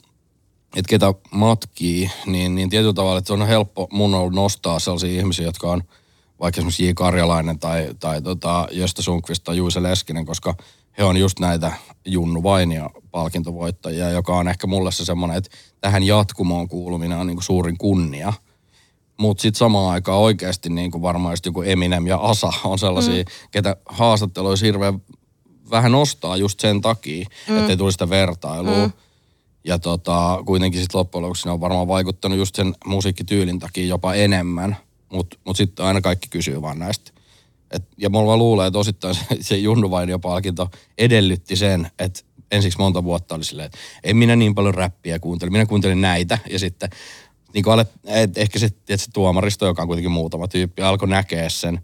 että ketä matkii, niin, niin tietyllä tavalla, että on helppo mun ollut nostaa sellaisia ihmisiä, jotka on vaikka esimerkiksi J. Karjalainen tai, tai tota Jöstä Sunkvist tai Juise Leskinen, koska he on just näitä Junnu Vainia palkintovoittajia, joka on ehkä mulle se semmoinen, että tähän jatkumoon kuuluminen on niin kuin suurin kunnia. Mutta sitten samaan aikaan oikeasti niin kuin varmaan just joku Eminem ja Asa on sellaisia, mm. ketä haastatteluissa hirveän vähän nostaa just sen takia, mm. että ei tule sitä vertailua. Mm. Ja tota, kuitenkin sitten loppujen lopuksi ne on varmaan vaikuttanut just sen musiikkityylin takia jopa enemmän. Mutta mut sitten aina kaikki kysyy vaan näistä. Et, ja mulla vaan luulee, että osittain se, se Junnu Vainio-palkinto edellytti sen, että ensiksi monta vuotta oli silleen, että en minä niin paljon räppiä kuuntele. Minä kuuntelin näitä ja sitten niin kuin alet, et, ehkä se, et se tuomaristo, joka on kuitenkin muutama tyyppi, alkoi näkeä sen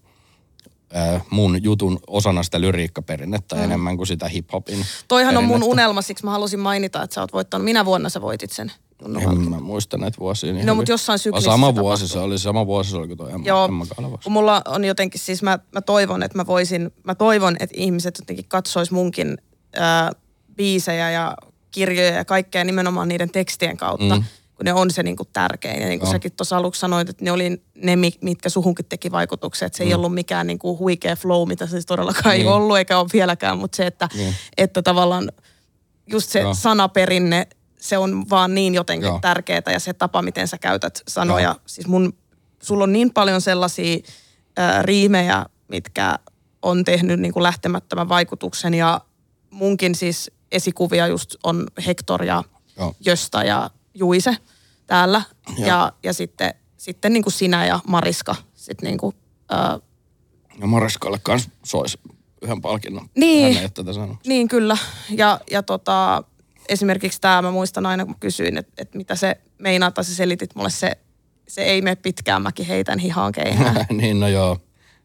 mun jutun osana sitä lyriikkaperinnettä mm. enemmän kuin sitä hiphopin Toihan on mun perinnettä. unelma, siksi mä halusin mainita, että sä oot voittanut. Minä vuonna sä voitit sen. Junnu En mä muista näitä vuosia. Niin No, hyvin. mut jossain Vaan syklissä Sama se vuosi se oli, sama vuosi se oli kuin toi Emma, Joo, Emma kun mulla on jotenkin siis, mä, mä toivon, että mä voisin, mä toivon, että ihmiset jotenkin katsois munkin ää, biisejä ja kirjoja ja kaikkea nimenomaan niiden tekstien kautta, mm. kun ne on se niinku tärkein. Ja niin kuin Joo. säkin tuossa aluksi sanoit, että ne oli ne, mi- mitkä suhunkin teki vaikutuksen, että se mm. ei ollut mikään niinku huikea flow, mitä se siis todellakaan ei Niin. ollut eikä ole vieläkään, mutta se, että, Niin. että tavallaan just se Joo. sanaperinne, se on vaan niin jotenkin Joo. tärkeää ja se tapa, miten sä käytät sanoja. Joo. Siis mun, sulla on niin paljon sellaisia ää, riimejä, mitkä on tehnyt niin kuin lähtemättömän vaikutuksen ja munkin siis esikuvia just on Hector ja Joo. Jösta ja Juise täällä Joo. ja, ja sitten, sitten niin kuin sinä ja Mariska sit niin kuin, ää, Ja Mariskalle kans sois yhden palkinnon. Niin. Hän ei tätä sanonut. Niin kyllä. Ja, ja tota, esimerkiksi tämä, mä muistan aina kun kysyin, että, että mitä se meinaa, tai sä selitit mulle se, se ei mene pitkään, mäkin heitän hihaan *laughs* niin, no joo.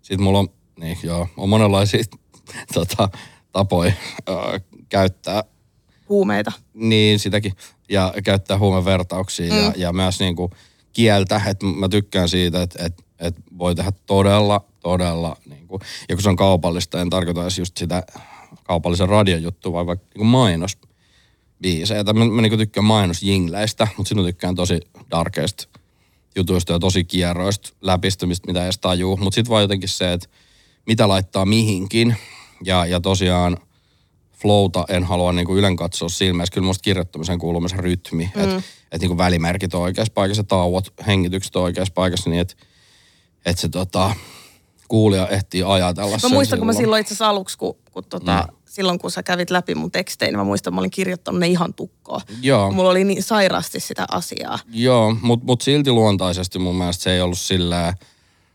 Sitten mulla on, niin joo, on monenlaisia tota, tapoja äh, käyttää Huumeita. niin sitäkin ja käyttää huumevertauksia mm. ja, ja myös niin kuin kieltä, että mä tykkään siitä, että, että, että voi tehdä todella, todella, niin kuin, ja kun se on kaupallista, en tarkoita edes just sitä kaupallisen radiojuttua, vaan vaikka niin kuin mainos biisejä. Tai mä, mä niin kuin tykkään mainosjingleistä, mutta mä tykkään tosi darkeista jutuista ja tosi kierroista läpistymistä, mitä edes tajuu. Mutta sitten vaan jotenkin se, että mitä laittaa mihinkin. Ja, ja tosiaan flowta en halua niin kuin ylen katsoa silmässä. Kyllä musta kirjoittamisen kuuluu se rytmi. Mm. Että et niin kuin välimerkit on oikeassa paikassa, tauot, hengitykset on oikeassa paikassa, niin että et se tota, kuulija ehtii ajatella Mä muistan, kun mä silloin itse asiassa aluksi, kun, kun tota, Mm. silloin kun sä kävit läpi mun tekstejä, niin mä muistan, että mä olin kirjoittanut ne ihan tukkoon. Joo. Mulla oli niin sairaasti sitä asiaa. Joo, mutta mut silti luontaisesti mun mielestä se ei ollut sillä,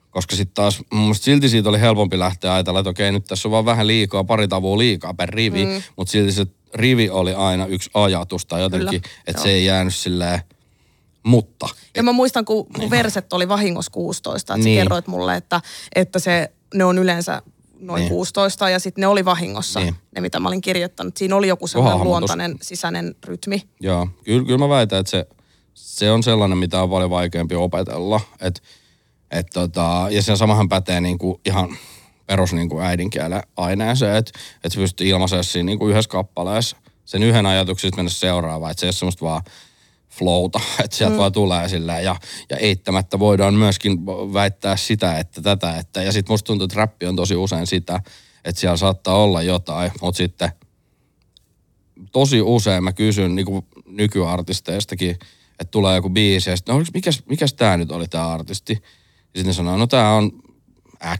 koska sitten taas mun mielestä silti siitä oli helpompi lähteä ajatella, että okei nyt tässä on vaan vähän liikaa, pari tavua liikaa per rivi, mm. mutta silti se rivi oli aina yksi ajatus tai jotenkin, että se ei jäänyt silleen, mutta. Ja mä muistan, kun mun verset oli vahingossa 16, että Niin. sä kerroit mulle, että, että se, ne on yleensä noin Niin. niin. 16 ja sitten ne oli vahingossa, Niin. niin. ne mitä mä olin kirjoittanut. Siinä oli joku sellainen luontainen sisäinen rytmi. Joo, kyllä, kyllä mä väitän, että se, se on sellainen, mitä on paljon vaikeampi opetella. Et, et tota, ja sen samahan pätee niinku ihan perus niinku äidinkielen aineeseen, että et pystyy ilmaisemaan siinä niinku yhdessä kappaleessa sen yhden ajatuksen mennä seuraavaan. Että se ei ole semmoista vaan flowta, että sieltä mm. vaan tulee silleen. Ja, ja eittämättä voidaan myöskin väittää sitä, että tätä, että ja sitten musta tuntuu, että räppi on tosi usein sitä, että siellä saattaa olla jotain, mutta sitten tosi usein mä kysyn niin kuin nykyartisteistakin, että tulee joku biisi ja sitten, no mikäs, mikäs tää nyt oli tää artisti? Ja sitten ne sanoo, no tää on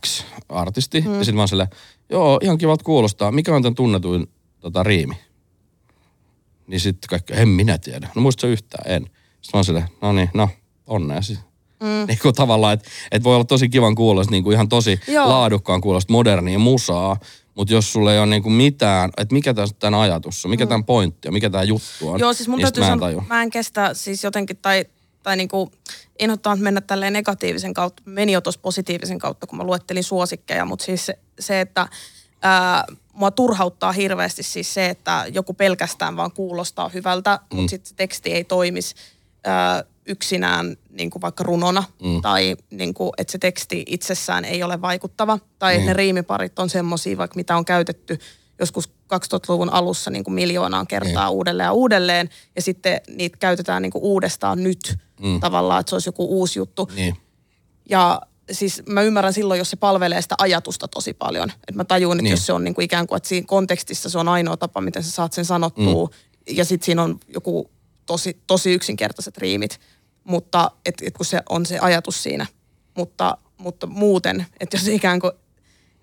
X-artisti. Mm. Ja sitten mä oon silleen, joo, ihan kivalta kuulostaa. Mikä on tämän tunnetuin tota, riimi? Niin sitten kaikki, en minä tiedä. No muista yhtään, en. Sitten mä oon silleen, no niin, no, onnea siis. Mm. Niin kuin tavallaan, että et voi olla tosi kivan kuulosta, niin kuin ihan tosi Joo. laadukkaan kuulosta modernia musaa, mutta jos sulla ei ole niin kuin mitään, että mikä tässä tämän ajatus on, mikä tämän pointti on, mikä tämä juttu on, Joo, siis mun niin täytyy mä en sanoa, mä en kestä siis jotenkin, tai, tai niinku, inhottaa mennä tälleen negatiivisen kautta. Meni jo tuossa positiivisen kautta, kun mä luettelin suosikkeja, mutta siis se, se että ää, mua turhauttaa hirveästi siis se, että joku pelkästään vaan kuulostaa hyvältä, mm. mutta sitten teksti ei toimisi ää, yksinään niin kuin vaikka runona mm. tai niin kuin, että se teksti itsessään ei ole vaikuttava tai mm. ne riimiparit on semmoisia vaikka mitä on käytetty joskus 2000-luvun alussa niin kuin miljoonaan kertaa mm. uudelleen ja uudelleen ja sitten niitä käytetään niin kuin uudestaan nyt mm. tavallaan, että se olisi joku uusi juttu. Niin. Ja siis mä ymmärrän silloin, jos se palvelee sitä ajatusta tosi paljon. Että mä tajun, että niin. jos se on niin kuin ikään kuin, että siinä kontekstissa se on ainoa tapa, miten sä saat sen sanottua. Mm. Ja sitten siinä on joku tosi, tosi yksinkertaiset riimit. Mutta et, et kun se on se ajatus siinä. Mutta, mutta muuten, että jos ikään kuin,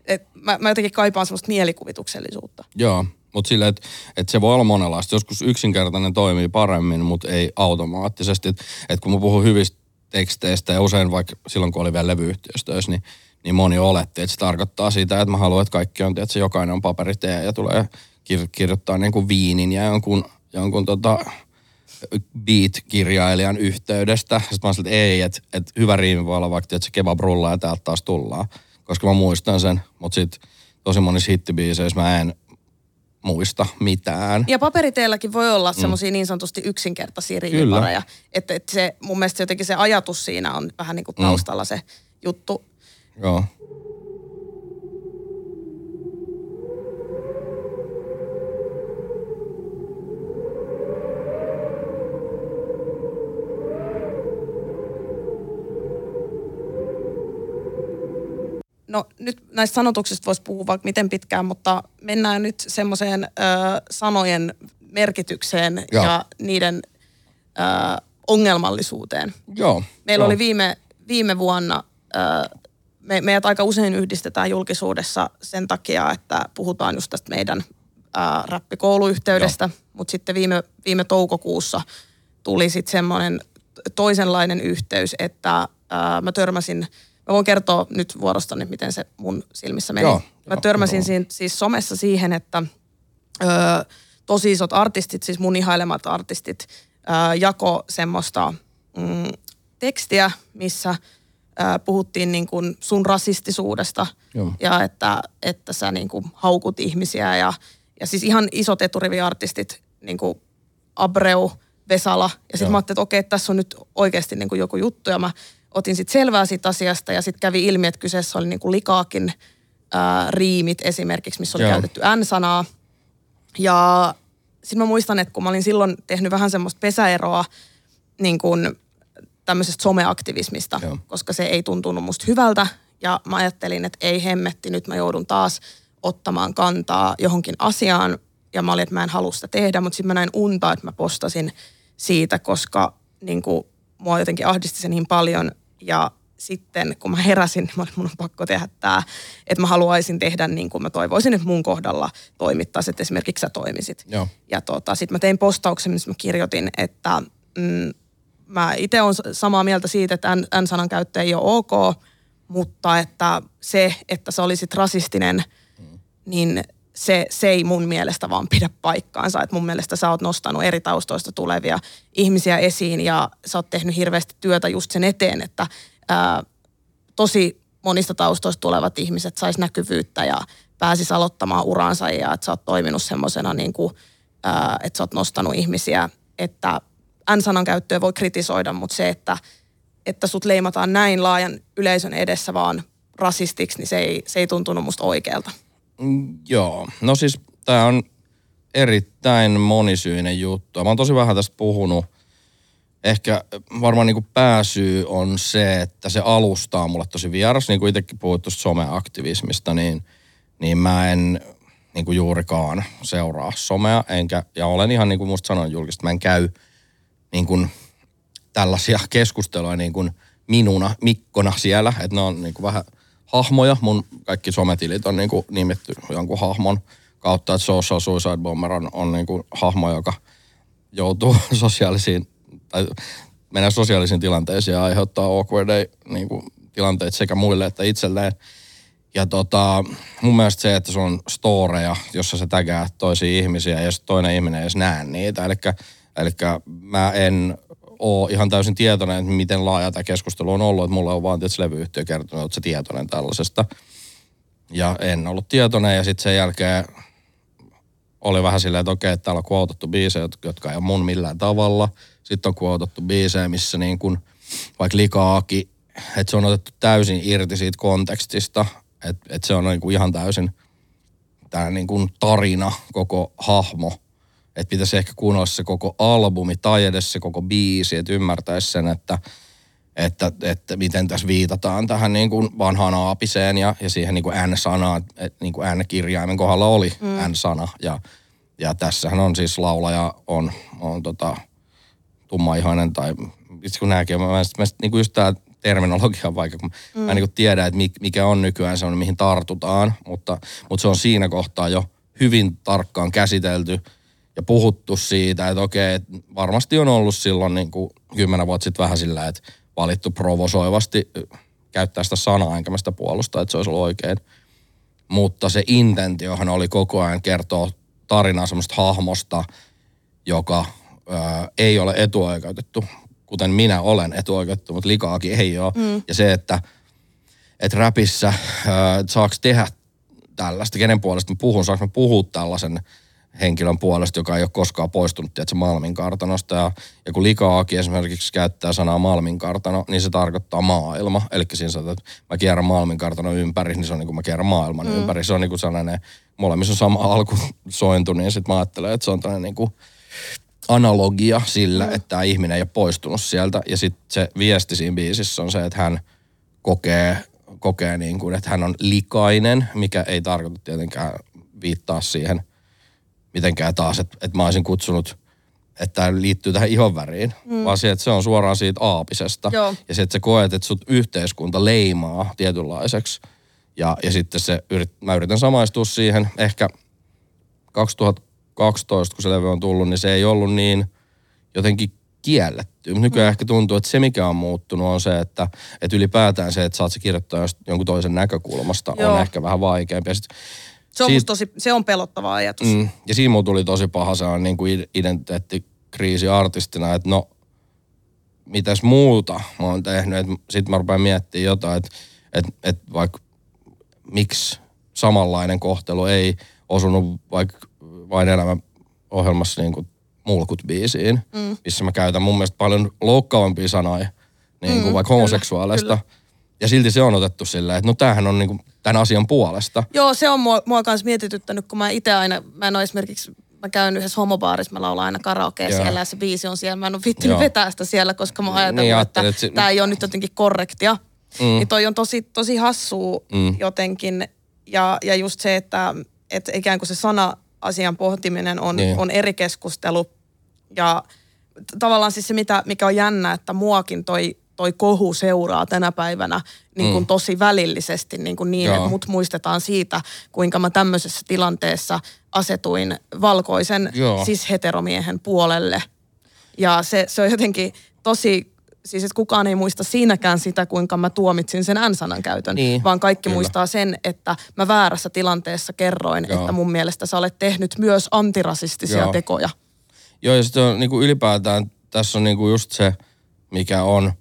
et mä, mä jotenkin kaipaan semmoista mielikuvituksellisuutta. Joo, mutta sillä, että et se voi olla monenlaista. Joskus yksinkertainen toimii paremmin, mutta ei automaattisesti. Että et kun mä puhun hyvistä teksteistä ja usein vaikka silloin, kun oli vielä levyyhtiöstöissä, niin, niin moni oletti, että se tarkoittaa sitä, että mä haluan, että kaikki on, että jokainen on paperitee ja tulee kir- kirjoittaa niin kuin viinin ja jonkun, jonkun tota, beat-kirjailijan yhteydestä. Sitten mä sanoin, että ei, että, että hyvä riimi voi olla vaikka, että se kebab rullaa ja täältä taas tullaan. Koska mä muistan sen, mutta sitten tosi monissa hittibiiseissä mä en muista mitään. Ja paperiteelläkin voi olla mm. semmoisia niin sanotusti yksinkertaisia riimipareja. Että, että se, mun mielestä jotenkin se ajatus siinä on vähän niin kuin mm. taustalla mm. se juttu. Joo. No nyt näistä sanotuksista voisi puhua vaikka miten pitkään, mutta mennään nyt semmoiseen ö, sanojen merkitykseen Joo. ja niiden ö, ongelmallisuuteen. Joo. Meillä Joo. oli viime, viime vuonna, ö, me, meidät aika usein yhdistetään julkisuudessa sen takia, että puhutaan just tästä meidän ö, räppikouluyhteydestä, mutta sitten viime, viime toukokuussa tuli sitten semmoinen toisenlainen yhteys, että ö, mä törmäsin – Mä voin kertoa nyt vuorostani, miten se mun silmissä meni. Joo, mä joo, törmäsin siinä, siis somessa siihen, että ö, tosi isot artistit, siis mun ihailemat artistit, ö, jako semmoista mm, tekstiä, missä ö, puhuttiin niin kuin sun rasistisuudesta joo. ja että, että sä niin kuin haukut ihmisiä ja, ja siis ihan isot eturiviartistit, niin kuin Abreu, Vesala. Ja sitten mä ajattelin, että okei, tässä on nyt oikeasti niin kuin joku juttu. Ja mä otin sitten selvää siitä asiasta ja sitten kävi ilmi, että kyseessä oli niinku likaakin ää, riimit esimerkiksi, missä oli Joo. käytetty N-sanaa. Ja sitten mä muistan, että kun mä olin silloin tehnyt vähän semmoista pesäeroa niin kuin tämmöisestä someaktivismista, Joo. koska se ei tuntunut musta hyvältä. Ja mä ajattelin, että ei hemmetti, nyt mä joudun taas ottamaan kantaa johonkin asiaan. Ja mä olin, että mä en halua sitä tehdä, mutta sitten mä näin unta, että mä postasin siitä, koska niin kuin, mua jotenkin ahdisti se niin paljon. Ja sitten kun mä heräsin, niin mä olin, mun on pakko tehdä tämä, että mä haluaisin tehdä niin kuin mä toivoisin, että mun kohdalla toimittaisi, että esimerkiksi sä toimisit. Joo. Ja tota, sitten mä tein postauksen, missä mä kirjoitin, että mm, mä itse olen samaa mieltä siitä, että N-sanan käyttö ei ole ok, mutta että se, että sä olisit rasistinen, mm. niin se, se ei mun mielestä vaan pidä paikkaansa. Et mun mielestä sä oot nostanut eri taustoista tulevia ihmisiä esiin ja sä oot tehnyt hirveästi työtä just sen eteen, että ää, tosi monista taustoista tulevat ihmiset sais näkyvyyttä ja pääsis aloittamaan uransa ja että sä oot toiminut semmoisena niin että sä oot nostanut ihmisiä, että N-sanan käyttöä voi kritisoida, mutta se, että, että sut leimataan näin laajan yleisön edessä vaan rasistiksi, niin se ei, se ei tuntunut musta oikealta. Mm, joo, no siis tämä on erittäin monisyinen juttu. Mä oon tosi vähän tästä puhunut. Ehkä varmaan niin kuin pääsyy on se, että se alustaa mulle tosi vieras. Niin kuin itsekin puhuit tuosta someaktivismista, niin, niin mä en niin kuin juurikaan seuraa somea. Enkä, ja olen ihan niin kuin musta sanoin julkisesti, mä en käy niin kuin tällaisia keskusteluja niin kuin minuna, Mikkona siellä. Että ne on niin kuin vähän – hahmoja. Mun kaikki sometilit on niin kuin nimetty jonkun hahmon kautta, että Social Suicide Bomber on, on niin kuin hahmo, joka joutuu *laughs* sosiaalisiin, tai menee sosiaalisiin tilanteisiin ja aiheuttaa awkward niin kuin tilanteet sekä muille että itselleen. Ja tota, mun mielestä se, että se on storeja, jossa se tägää toisia ihmisiä ja toinen ihminen ei edes näe niitä. Eli mä en ole ihan täysin tietoinen, että miten laaja tämä keskustelu on ollut. Että mulla on vaan tietysti levyyhtiö kertonut, että se tietoinen tällaisesta. Ja en ollut tietoinen ja sitten sen jälkeen oli vähän silleen, että okei, täällä on kuotettu biisejä, jotka ei ole mun millään tavalla. Sitten on kuotettu biisejä, missä niin kuin, vaikka likaakin, että se on otettu täysin irti siitä kontekstista. Että että se on niin kuin ihan täysin tämä niin kuin tarina, koko hahmo. Että pitäisi ehkä kuunnella se koko albumi tai edes se koko biisi, että ymmärtäisi sen, että – että, että miten tässä viitataan tähän niin kuin vanhaan aapiseen ja, ja siihen niin kuin N-sanaan, että niin kuin N-kirjaimen kohdalla oli mm. N-sana. Ja, ja tässähän on siis laulaja on, on tota, tummaihainen tai itse kun nämäkin, mä, mä, mä, niin kuin just tämä terminologia vaikka, kun mm. mä niin kuin tiedän, että mikä on nykyään se mihin tartutaan, mutta, mutta se on siinä kohtaa jo hyvin tarkkaan käsitelty ja puhuttu siitä, että okei, varmasti on ollut silloin niin kuin kymmenen vuotta sitten vähän sillä, että valittu provosoivasti käyttää sitä sanaa, enkä mä sitä puolusta, että se olisi ollut oikein. Mutta se intentiohan oli koko ajan kertoa tarinaa semmoista hahmosta, joka ää, ei ole etuoikeutettu, kuten minä olen etuoikeutettu, mutta likaakin ei ole. Mm. Ja se, että et räpissä ää, saako tehdä tällaista, kenen puolesta mä puhun, saako mä puhua tällaisen henkilön puolesta, joka ei ole koskaan poistunut tiedätkö, Malmin kartanosta. Ja, ja kun Likaaki esimerkiksi käyttää sanaa Malmin kartano, niin se tarkoittaa maailma. Eli siinä sanotaan, että mä kierrän Malmin kartano ympäri, niin se on niin kuin mä kierrän maailman mm. ympäri. Se on niin kuin sellainen, molemmissa on sama alkusointu, niin sitten mä ajattelen, että se on tällainen niin kuin analogia sillä, mm. että tämä ihminen ei ole poistunut sieltä. Ja sitten se viesti siinä biisissä on se, että hän kokee, kokee niin kuin, että hän on likainen, mikä ei tarkoita tietenkään viittaa siihen mitenkään taas, että, että mä olisin kutsunut, että tämä liittyy tähän ihonväriin, mm. vaan se, että se on suoraan siitä aapisesta. Joo. Ja se, että sä koet, että sut yhteiskunta leimaa tietynlaiseksi. Ja, ja sitten se, yrit, mä yritän samaistua siihen ehkä 2012, kun se levy on tullut, niin se ei ollut niin jotenkin kielletty. Nykyään mm. ehkä tuntuu, että se mikä on muuttunut on se, että, että ylipäätään se, että saat se kirjoittaa jonkun toisen näkökulmasta, Joo. on ehkä vähän vaikeampi. Ja sit se on, Siit... tosi, se on pelottava ajatus. Mm, ja siinä mulla tuli tosi paha se on niin kuin identiteettikriisi artistina, että no, mitäs muuta mä oon tehnyt. Sitten mä rupean miettimään jotain, että et, et vaikka miksi samanlainen kohtelu ei osunut vaikka vain elämän ohjelmassa niin kuin mulkut biisiin, mm. missä mä käytän mun mielestä paljon loukkaavampia sanoja, niin kuin mm, vaikka homoseksuaalista. Kyllä, kyllä. Ja silti se on otettu silleen, että no tämähän on niin kuin tämän asian puolesta. Joo, se on mua, mua kanssa mietityttänyt, kun mä itse aina, mä en ole esimerkiksi mä käyn yhdessä homobaarissa, mä laulan aina karaokea Joo. siellä ja se biisi on siellä. Mä en ole vittinyt vetää sitä siellä, koska mä ajatellut, niin, että, että se... tämä ei ole nyt jotenkin korrektia. Mm. Niin toi on tosi, tosi hassua mm. jotenkin. Ja, ja just se, että, että ikään kuin se sana-asian pohtiminen on, niin. on eri keskustelu. Ja tavallaan siis se, mitä, mikä on jännä, että muakin toi toi kohu seuraa tänä päivänä niin kuin mm. tosi välillisesti niin, kuin niin että mut muistetaan siitä, kuinka mä tämmöisessä tilanteessa asetuin valkoisen Joo. siis heteromiehen puolelle. Ja se, se on jotenkin tosi siis että kukaan ei muista siinäkään sitä, kuinka mä tuomitsin sen N-sanan käytön, niin, vaan kaikki kyllä. muistaa sen, että mä väärässä tilanteessa kerroin, Joo. että mun mielestä sä olet tehnyt myös antirasistisia Joo. tekoja. Joo, ja sitten on niin kuin ylipäätään, tässä on niin kuin just se, mikä on –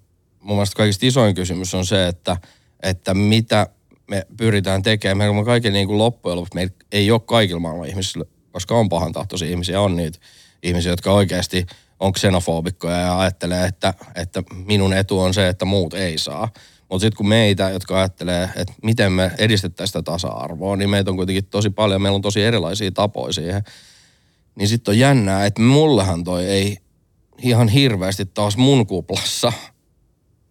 mun mielestä kaikista isoin kysymys on se, että, että mitä me pyritään tekemään. Meillä on kaikille niin kuin loppujen lopuksi, meillä ei ole kaikilla maailman ihmisillä, koska on pahan tahtoisia ihmisiä, on niitä ihmisiä, jotka oikeasti on xenofobikkoja ja ajattelee, että, että minun etu on se, että muut ei saa. Mutta sitten kun meitä, jotka ajattelee, että miten me edistettäisiin sitä tasa-arvoa, niin meitä on kuitenkin tosi paljon, meillä on tosi erilaisia tapoja siihen. Niin sitten on jännää, että mullehan toi ei ihan hirveästi taas mun kuplassa –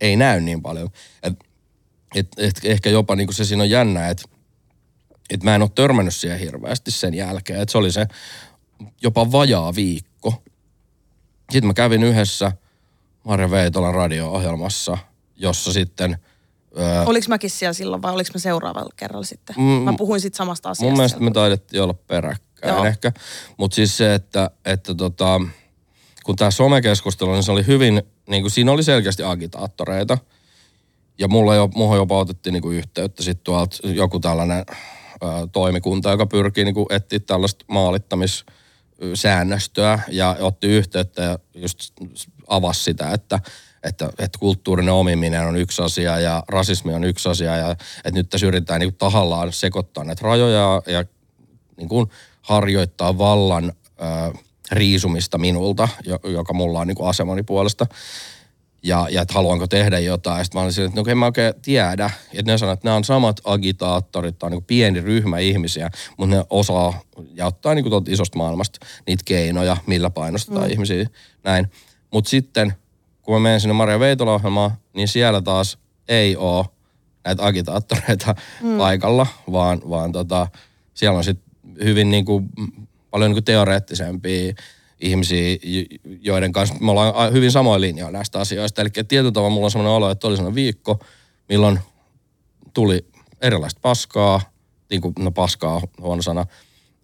ei näy niin paljon. Et, et, et ehkä jopa niin kuin se siinä on jännä, että et mä en ole törmännyt siihen hirveästi sen jälkeen. Et se oli se jopa vajaa viikko. Sitten mä kävin yhdessä Marja Veitolan radio-ohjelmassa, jossa sitten... Öö, oliko mäkin siellä silloin vai oliko mä seuraavalla kerralla sitten? Mm, mä puhuin sitten samasta asiasta. Mun mielestä me taidettiin olla peräkkäin Joo. ehkä. Mutta siis se, että, että tota, kun tämä somekeskustelu, niin se oli hyvin niin kuin siinä oli selkeästi agitaattoreita. Ja mulla jo, muuhun jopa otettiin niin kuin yhteyttä sitten tuolta joku tällainen ä, toimikunta, joka pyrkii niin kuin etsiä tällaista maalittamis säännöstöä ja otti yhteyttä ja just avasi sitä, että että, että kulttuurinen omiminen on yksi asia ja rasismi on yksi asia ja että nyt tässä yritetään niin tahallaan sekoittaa näitä rajoja ja niin kuin harjoittaa vallan ää, riisumista minulta, joka mulla on niin kuin asemani puolesta. Ja, ja että haluanko tehdä jotain. Sitten mä olin sille, että no en mä oikein tiedä. Ja ne sanoivat, että nämä on samat agitaattorit, tämä on niin pieni ryhmä ihmisiä, mutta ne osaa ja ottaa niin kuin isosta maailmasta niitä keinoja, millä painostetaan mm. ihmisiä. Näin. Mutta sitten kun mä menen sinne Maria Veitola-ohjelmaan, niin siellä taas ei ole näitä agitaattoreita mm. paikalla, vaan, vaan tota, siellä on sitten hyvin niin kuin, paljon niin teoreettisempia ihmisiä, joiden kanssa me ollaan hyvin samoin linjoilla näistä asioista. Eli tietyllä tavalla mulla on sellainen olo, että oli sellainen viikko, milloin tuli erilaista paskaa, niin kuin, no paskaa huono sana,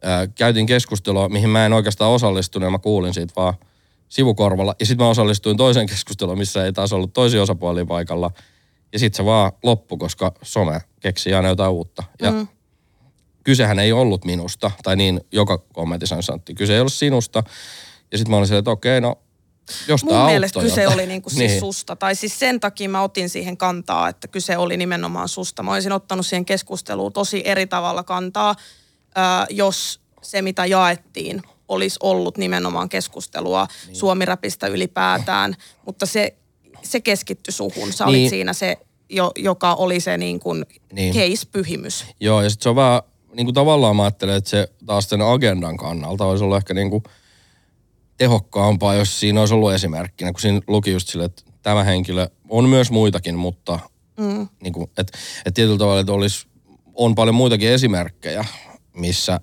ää, käytiin keskustelua, mihin mä en oikeastaan osallistunut ja mä kuulin siitä vaan – sivukorvalla. Ja sitten mä osallistuin toiseen keskusteluun, missä ei taas ollut toisia osapuolia paikalla. Ja sitten se vaan loppu, koska some keksi aina jotain uutta. Ja mm. Kysehän ei ollut minusta, tai niin joka kommentissa sanottiin, kyse ei ollut sinusta. Ja sitten mä olin että okei, no jos Mun mielestä kyse jotain. oli niinku *laughs* siis niin. susta. Tai siis sen takia mä otin siihen kantaa, että kyse oli nimenomaan susta. Mä olisin ottanut siihen keskusteluun tosi eri tavalla kantaa, jos se mitä jaettiin olisi ollut nimenomaan keskustelua niin. Suomiräpistä ylipäätään, *laughs* mutta se, se keskittyi suhun. Sä olit niin. siinä se, jo, joka oli se niin kuin niin. case-pyhimys. Joo, ja sitten se on vähän, niin kuin tavallaan mä ajattelen, että se taas sen agendan kannalta olisi ollut ehkä niin kuin tehokkaampaa, jos siinä olisi ollut esimerkkinä, kun siinä luki just sille, että tämä henkilö on myös muitakin, mutta mm. niin kuin, että, että tietyllä tavalla, että olisi, on paljon muitakin esimerkkejä, missä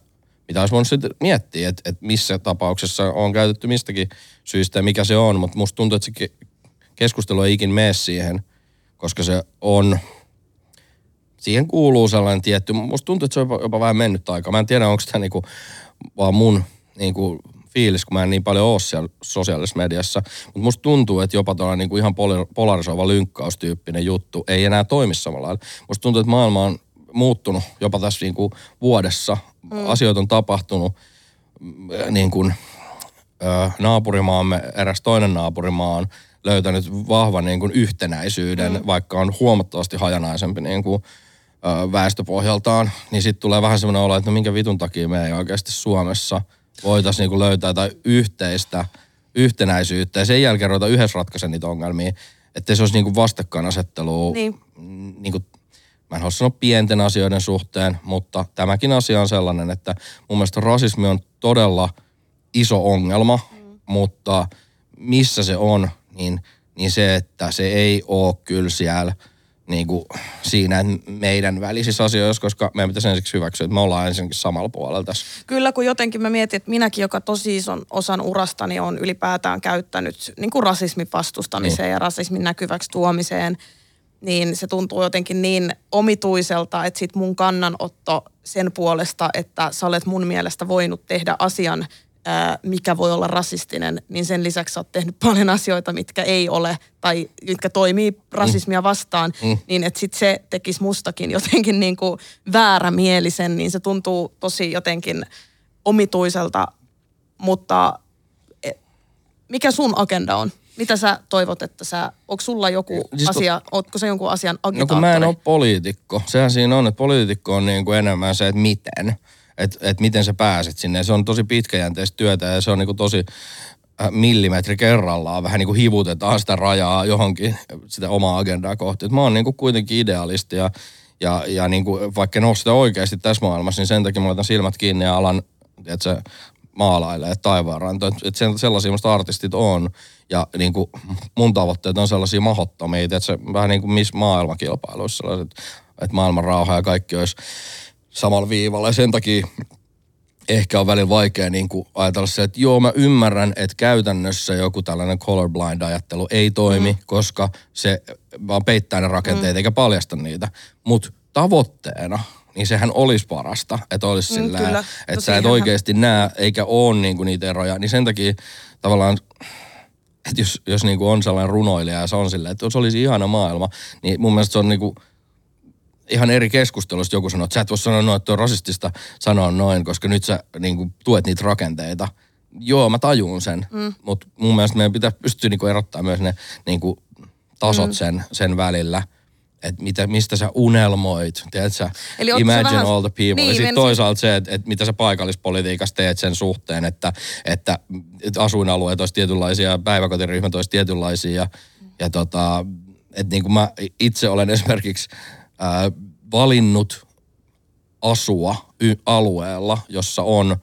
mitä olisi voinut sitten miettiä, että, että missä tapauksessa on käytetty mistäkin syystä ja mikä se on, mutta musta tuntuu, että se keskustelu ei ikin mene siihen, koska se on, siihen kuuluu sellainen tietty, musta tuntuu, että se on jopa, jopa vähän mennyt aika. Mä en tiedä, onko tämä niinku vaan mun niinku fiilis, kun mä en niin paljon ole siellä sosiaalisessa mediassa. Mutta musta tuntuu, että jopa tuolla niinku ihan polarisoiva lynkkaustyyppinen juttu ei enää toimi samalla lailla. Musta tuntuu, että maailma on muuttunut jopa tässä niin kuin vuodessa. Mm. Asioita on tapahtunut äh, niin kuin, naapurimaamme, eräs toinen naapurimaa on löytänyt vahvan niin kuin yhtenäisyyden, mm. vaikka on huomattavasti hajanaisempi niin kuin, väestöpohjaltaan, niin sitten tulee vähän semmoinen olo, että no minkä vitun takia me ei oikeasti Suomessa voitaisiin niin kuin löytää jotain yhteistä yhtenäisyyttä ja sen jälkeen ruveta yhdessä ratkaisen niitä ongelmia, että se olisi niin kuin vastakkainasettelua niin. Niin kuin mä en halua sanoa pienten asioiden suhteen, mutta tämäkin asia on sellainen, että mun mielestä rasismi on todella iso ongelma, mm. mutta missä se on, niin, niin se, että se ei ole kyllä siellä niin kuin siinä meidän välisissä asioissa, koska meidän pitäisi ensiksi hyväksyä, että me ollaan ensinnäkin samalla puolella tässä. Kyllä, kun jotenkin mä mietin, että minäkin, joka tosi ison osan urastani on ylipäätään käyttänyt niin kuin rasismin vastustamiseen niin. ja rasismin näkyväksi tuomiseen – niin se tuntuu jotenkin niin omituiselta, että sit mun kannanotto sen puolesta, että sä olet mun mielestä voinut tehdä asian, mikä voi olla rasistinen, niin sen lisäksi sä oot tehnyt paljon asioita, mitkä ei ole tai mitkä toimii rasismia vastaan, mm. mm. niin että sit se tekisi mustakin jotenkin *laughs* niin kuin väärämielisen, niin se tuntuu tosi jotenkin omituiselta, mutta e, mikä sun agenda on? Mitä sä toivot, että sä, onko sulla joku siis asia, to... ootko sä jonkun asian agitaattori? No kun mä en ole poliitikko. Sehän siinä on, että poliitikko on niin kuin enemmän se, että miten. Että et miten sä pääset sinne. Se on tosi pitkäjänteistä työtä ja se on niin kuin tosi äh, millimetri kerrallaan vähän niin kuin hivutetaan sitä rajaa johonkin sitä omaa agendaa kohti. Et mä oon niin kuin kuitenkin idealisti ja, ja, ja niin kuin, vaikka en ole sitä oikeasti tässä maailmassa, niin sen takia mä laitan silmät kiinni ja alan, se maalailee taivaanrantoja. Että sellaisia musta artistit on, ja niin kuin mun tavoitteet on sellaisia mahottomia, että se vähän niin kuin missä maailmakilpailuissa sellaiset, että maailman rauha ja kaikki olisi samalla viivalla. Ja sen takia ehkä on välillä vaikea niin kuin ajatella se, että joo mä ymmärrän, että käytännössä joku tällainen colorblind-ajattelu ei toimi, mm. koska se vaan peittää ne rakenteet mm. eikä paljasta niitä. Mutta tavoitteena niin sehän olisi parasta, että olisi mm, sillä, että sä et oikeasti näe eikä ole niinku niitä eroja. Niin sen takia tavallaan että jos, jos niinku on sellainen runoilija ja se on silleen, että jos olisi ihana maailma, niin mun mielestä se on niinku ihan eri keskustelusta joku sanoo, että sä et voi sanoa noin, että on rasistista sanoa noin, koska nyt sä niinku tuet niitä rakenteita. joo, mä tajun sen, mm. mutta mun mielestä meidän pitää pystyä niinku erottaa myös ne niinku tasot mm. sen, sen välillä – että mitä, mistä sä unelmoit, tiedätkö Eli imagine vähän... all the people. Niin, ja sitten toisaalta se, että, että mitä sä paikallispolitiikassa teet sen suhteen, että, että, että asuinalueet olisi tietynlaisia, päiväkotiryhmät olisi tietynlaisia. Ja, ja tota, että niin kuin mä itse olen esimerkiksi ää, valinnut asua y- alueella, jossa on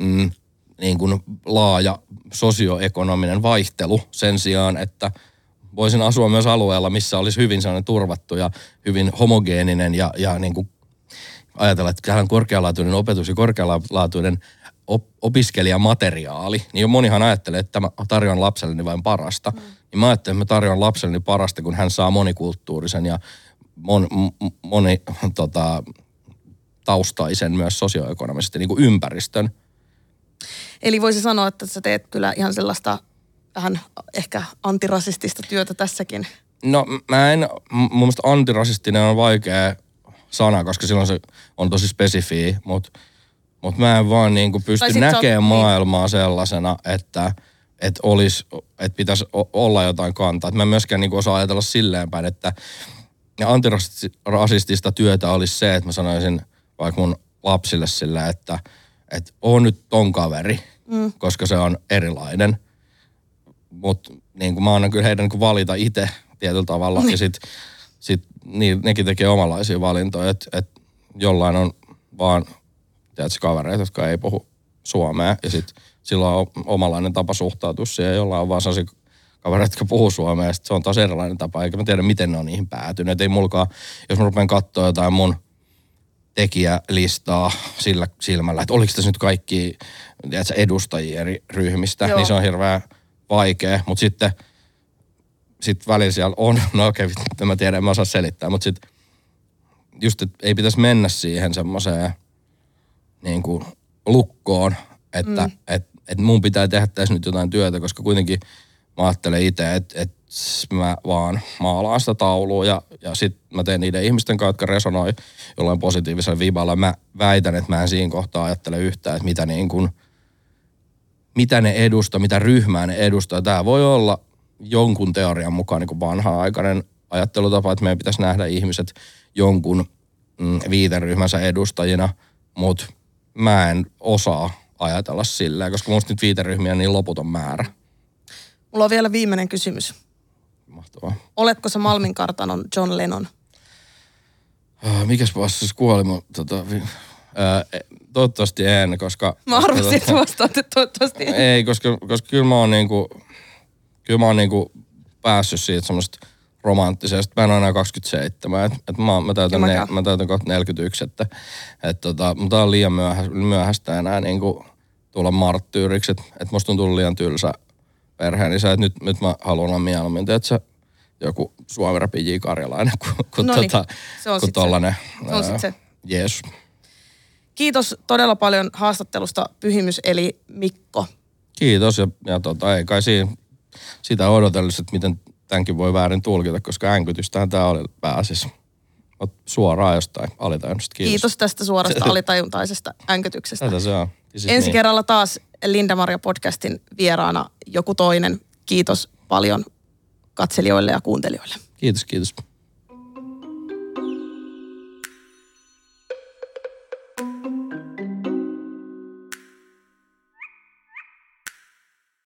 mm, niin kuin laaja sosioekonominen vaihtelu sen sijaan, että – voisin asua myös alueella, missä olisi hyvin sellainen turvattu ja hyvin homogeeninen ja, ja niin kuin ajatella, että täällä on korkealaatuinen opetus ja korkealaatuinen op- opiskelijamateriaali, niin jo monihan ajattelee, että mä tarjoan lapselleni vain parasta. Mm. Niin mä ajattelen, että mä tarjoan lapselleni parasta, kun hän saa monikulttuurisen ja mon, moni tota, taustaisen myös sosioekonomisesti niin kuin ympäristön. Eli voisi sanoa, että sä teet kyllä ihan sellaista vähän ehkä antirasistista työtä tässäkin? No mä en, mun mielestä antirasistinen on vaikea sana, koska silloin se on tosi spesifi, mutta mut mä en vaan niinku pysty näkemään oot, maailmaa niin. sellaisena, että et olisi, että pitäisi olla jotain kantaa. Et mä en myöskään niinku osaa ajatella silleen päin, että antirasistista työtä olisi se, että mä sanoisin vaikka mun lapsille sillä, että, että on nyt ton kaveri, mm. koska se on erilainen – mutta niin mä annan kyllä heidän niin valita itse tietyllä tavalla. Niin. Ja sitten sit, niin, nekin tekee omanlaisia valintoja, että et jollain on vaan tiedätkö, kavereita, jotka ei puhu suomea ja sitten sillä on omanlainen tapa suhtautua siihen, jollain on vaan sellaisia kavereita, jotka puhuu suomea ja se on taas erilainen tapa, eikä mä tiedä, miten ne on niihin päätynyt. ei mulkaan, jos mä rupean katsoa jotain mun tekijälistaa sillä silmällä, että oliko tässä nyt kaikki tiedätkö, edustajia eri ryhmistä, Joo. niin se on hirveän vaikea, mutta sitten sit välillä siellä on, *laughs* no okei, okay, mä tiedän, mä osaan selittää, mutta sitten just, että ei pitäisi mennä siihen semmoiseen niin kuin lukkoon, että mm. et, et mun pitää tehdä tässä nyt jotain työtä, koska kuitenkin mä ajattelen itse, että et mä vaan maalaan sitä taulua ja, ja sitten mä teen niiden ihmisten kanssa, jotka resonoi jollain positiivisella viballa. Mä väitän, että mä en siinä kohtaa ajattele yhtään, että mitä niin kuin – mitä ne edustaa, mitä ryhmää ne edustaa. Tämä voi olla jonkun teorian mukaan niin vanha-aikainen ajattelutapa, että meidän pitäisi nähdä ihmiset jonkun mm, viiteryhmänsä edustajina, mutta mä en osaa ajatella sillä, koska musta nyt viiteryhmiä on niin loputon määrä. Mulla on vielä viimeinen kysymys. Mahtavaa. Oletko se Malmin kartanon John Lennon? Uh, mikäs vastaus kuoli mun, tota, Öö, toivottavasti en, koska... Mä arvasin, että vastaat, että toivottavasti en. Ei, koska, koska kyllä mä oon niinku, kyllä mä oon niinku päässyt siitä semmoista romanttisesta. Mä en ole enää 27, että et mä, mä, täytän, ne, mä täytän kohta 41, että et tota, mutta on liian myöhä, myöhäistä enää niinku tulla marttyyriksi, että et musta on tullut liian tylsä perheen isä, että nyt, nyt mä haluan olla mieluummin, että joku Suomi J. Karjalainen kuin, kuin, tota, se on kun tollanen, se. Se on sit se. Jees. Kiitos todella paljon haastattelusta Pyhimys eli Mikko. Kiitos ja, ja tota, ei kai siinä sitä odotellessa, että miten tämänkin voi väärin tulkita, koska änkytystähän tämä oli pääasiassa. Suoraan jostain alitajuntaista. Kiitos. Kiitos tästä suorasta alitajuntaisesta änkytyksestä. Tätä se on. Ensi niin. kerralla taas Linda Maria podcastin vieraana joku toinen. Kiitos paljon katselijoille ja kuuntelijoille. Kiitos, kiitos.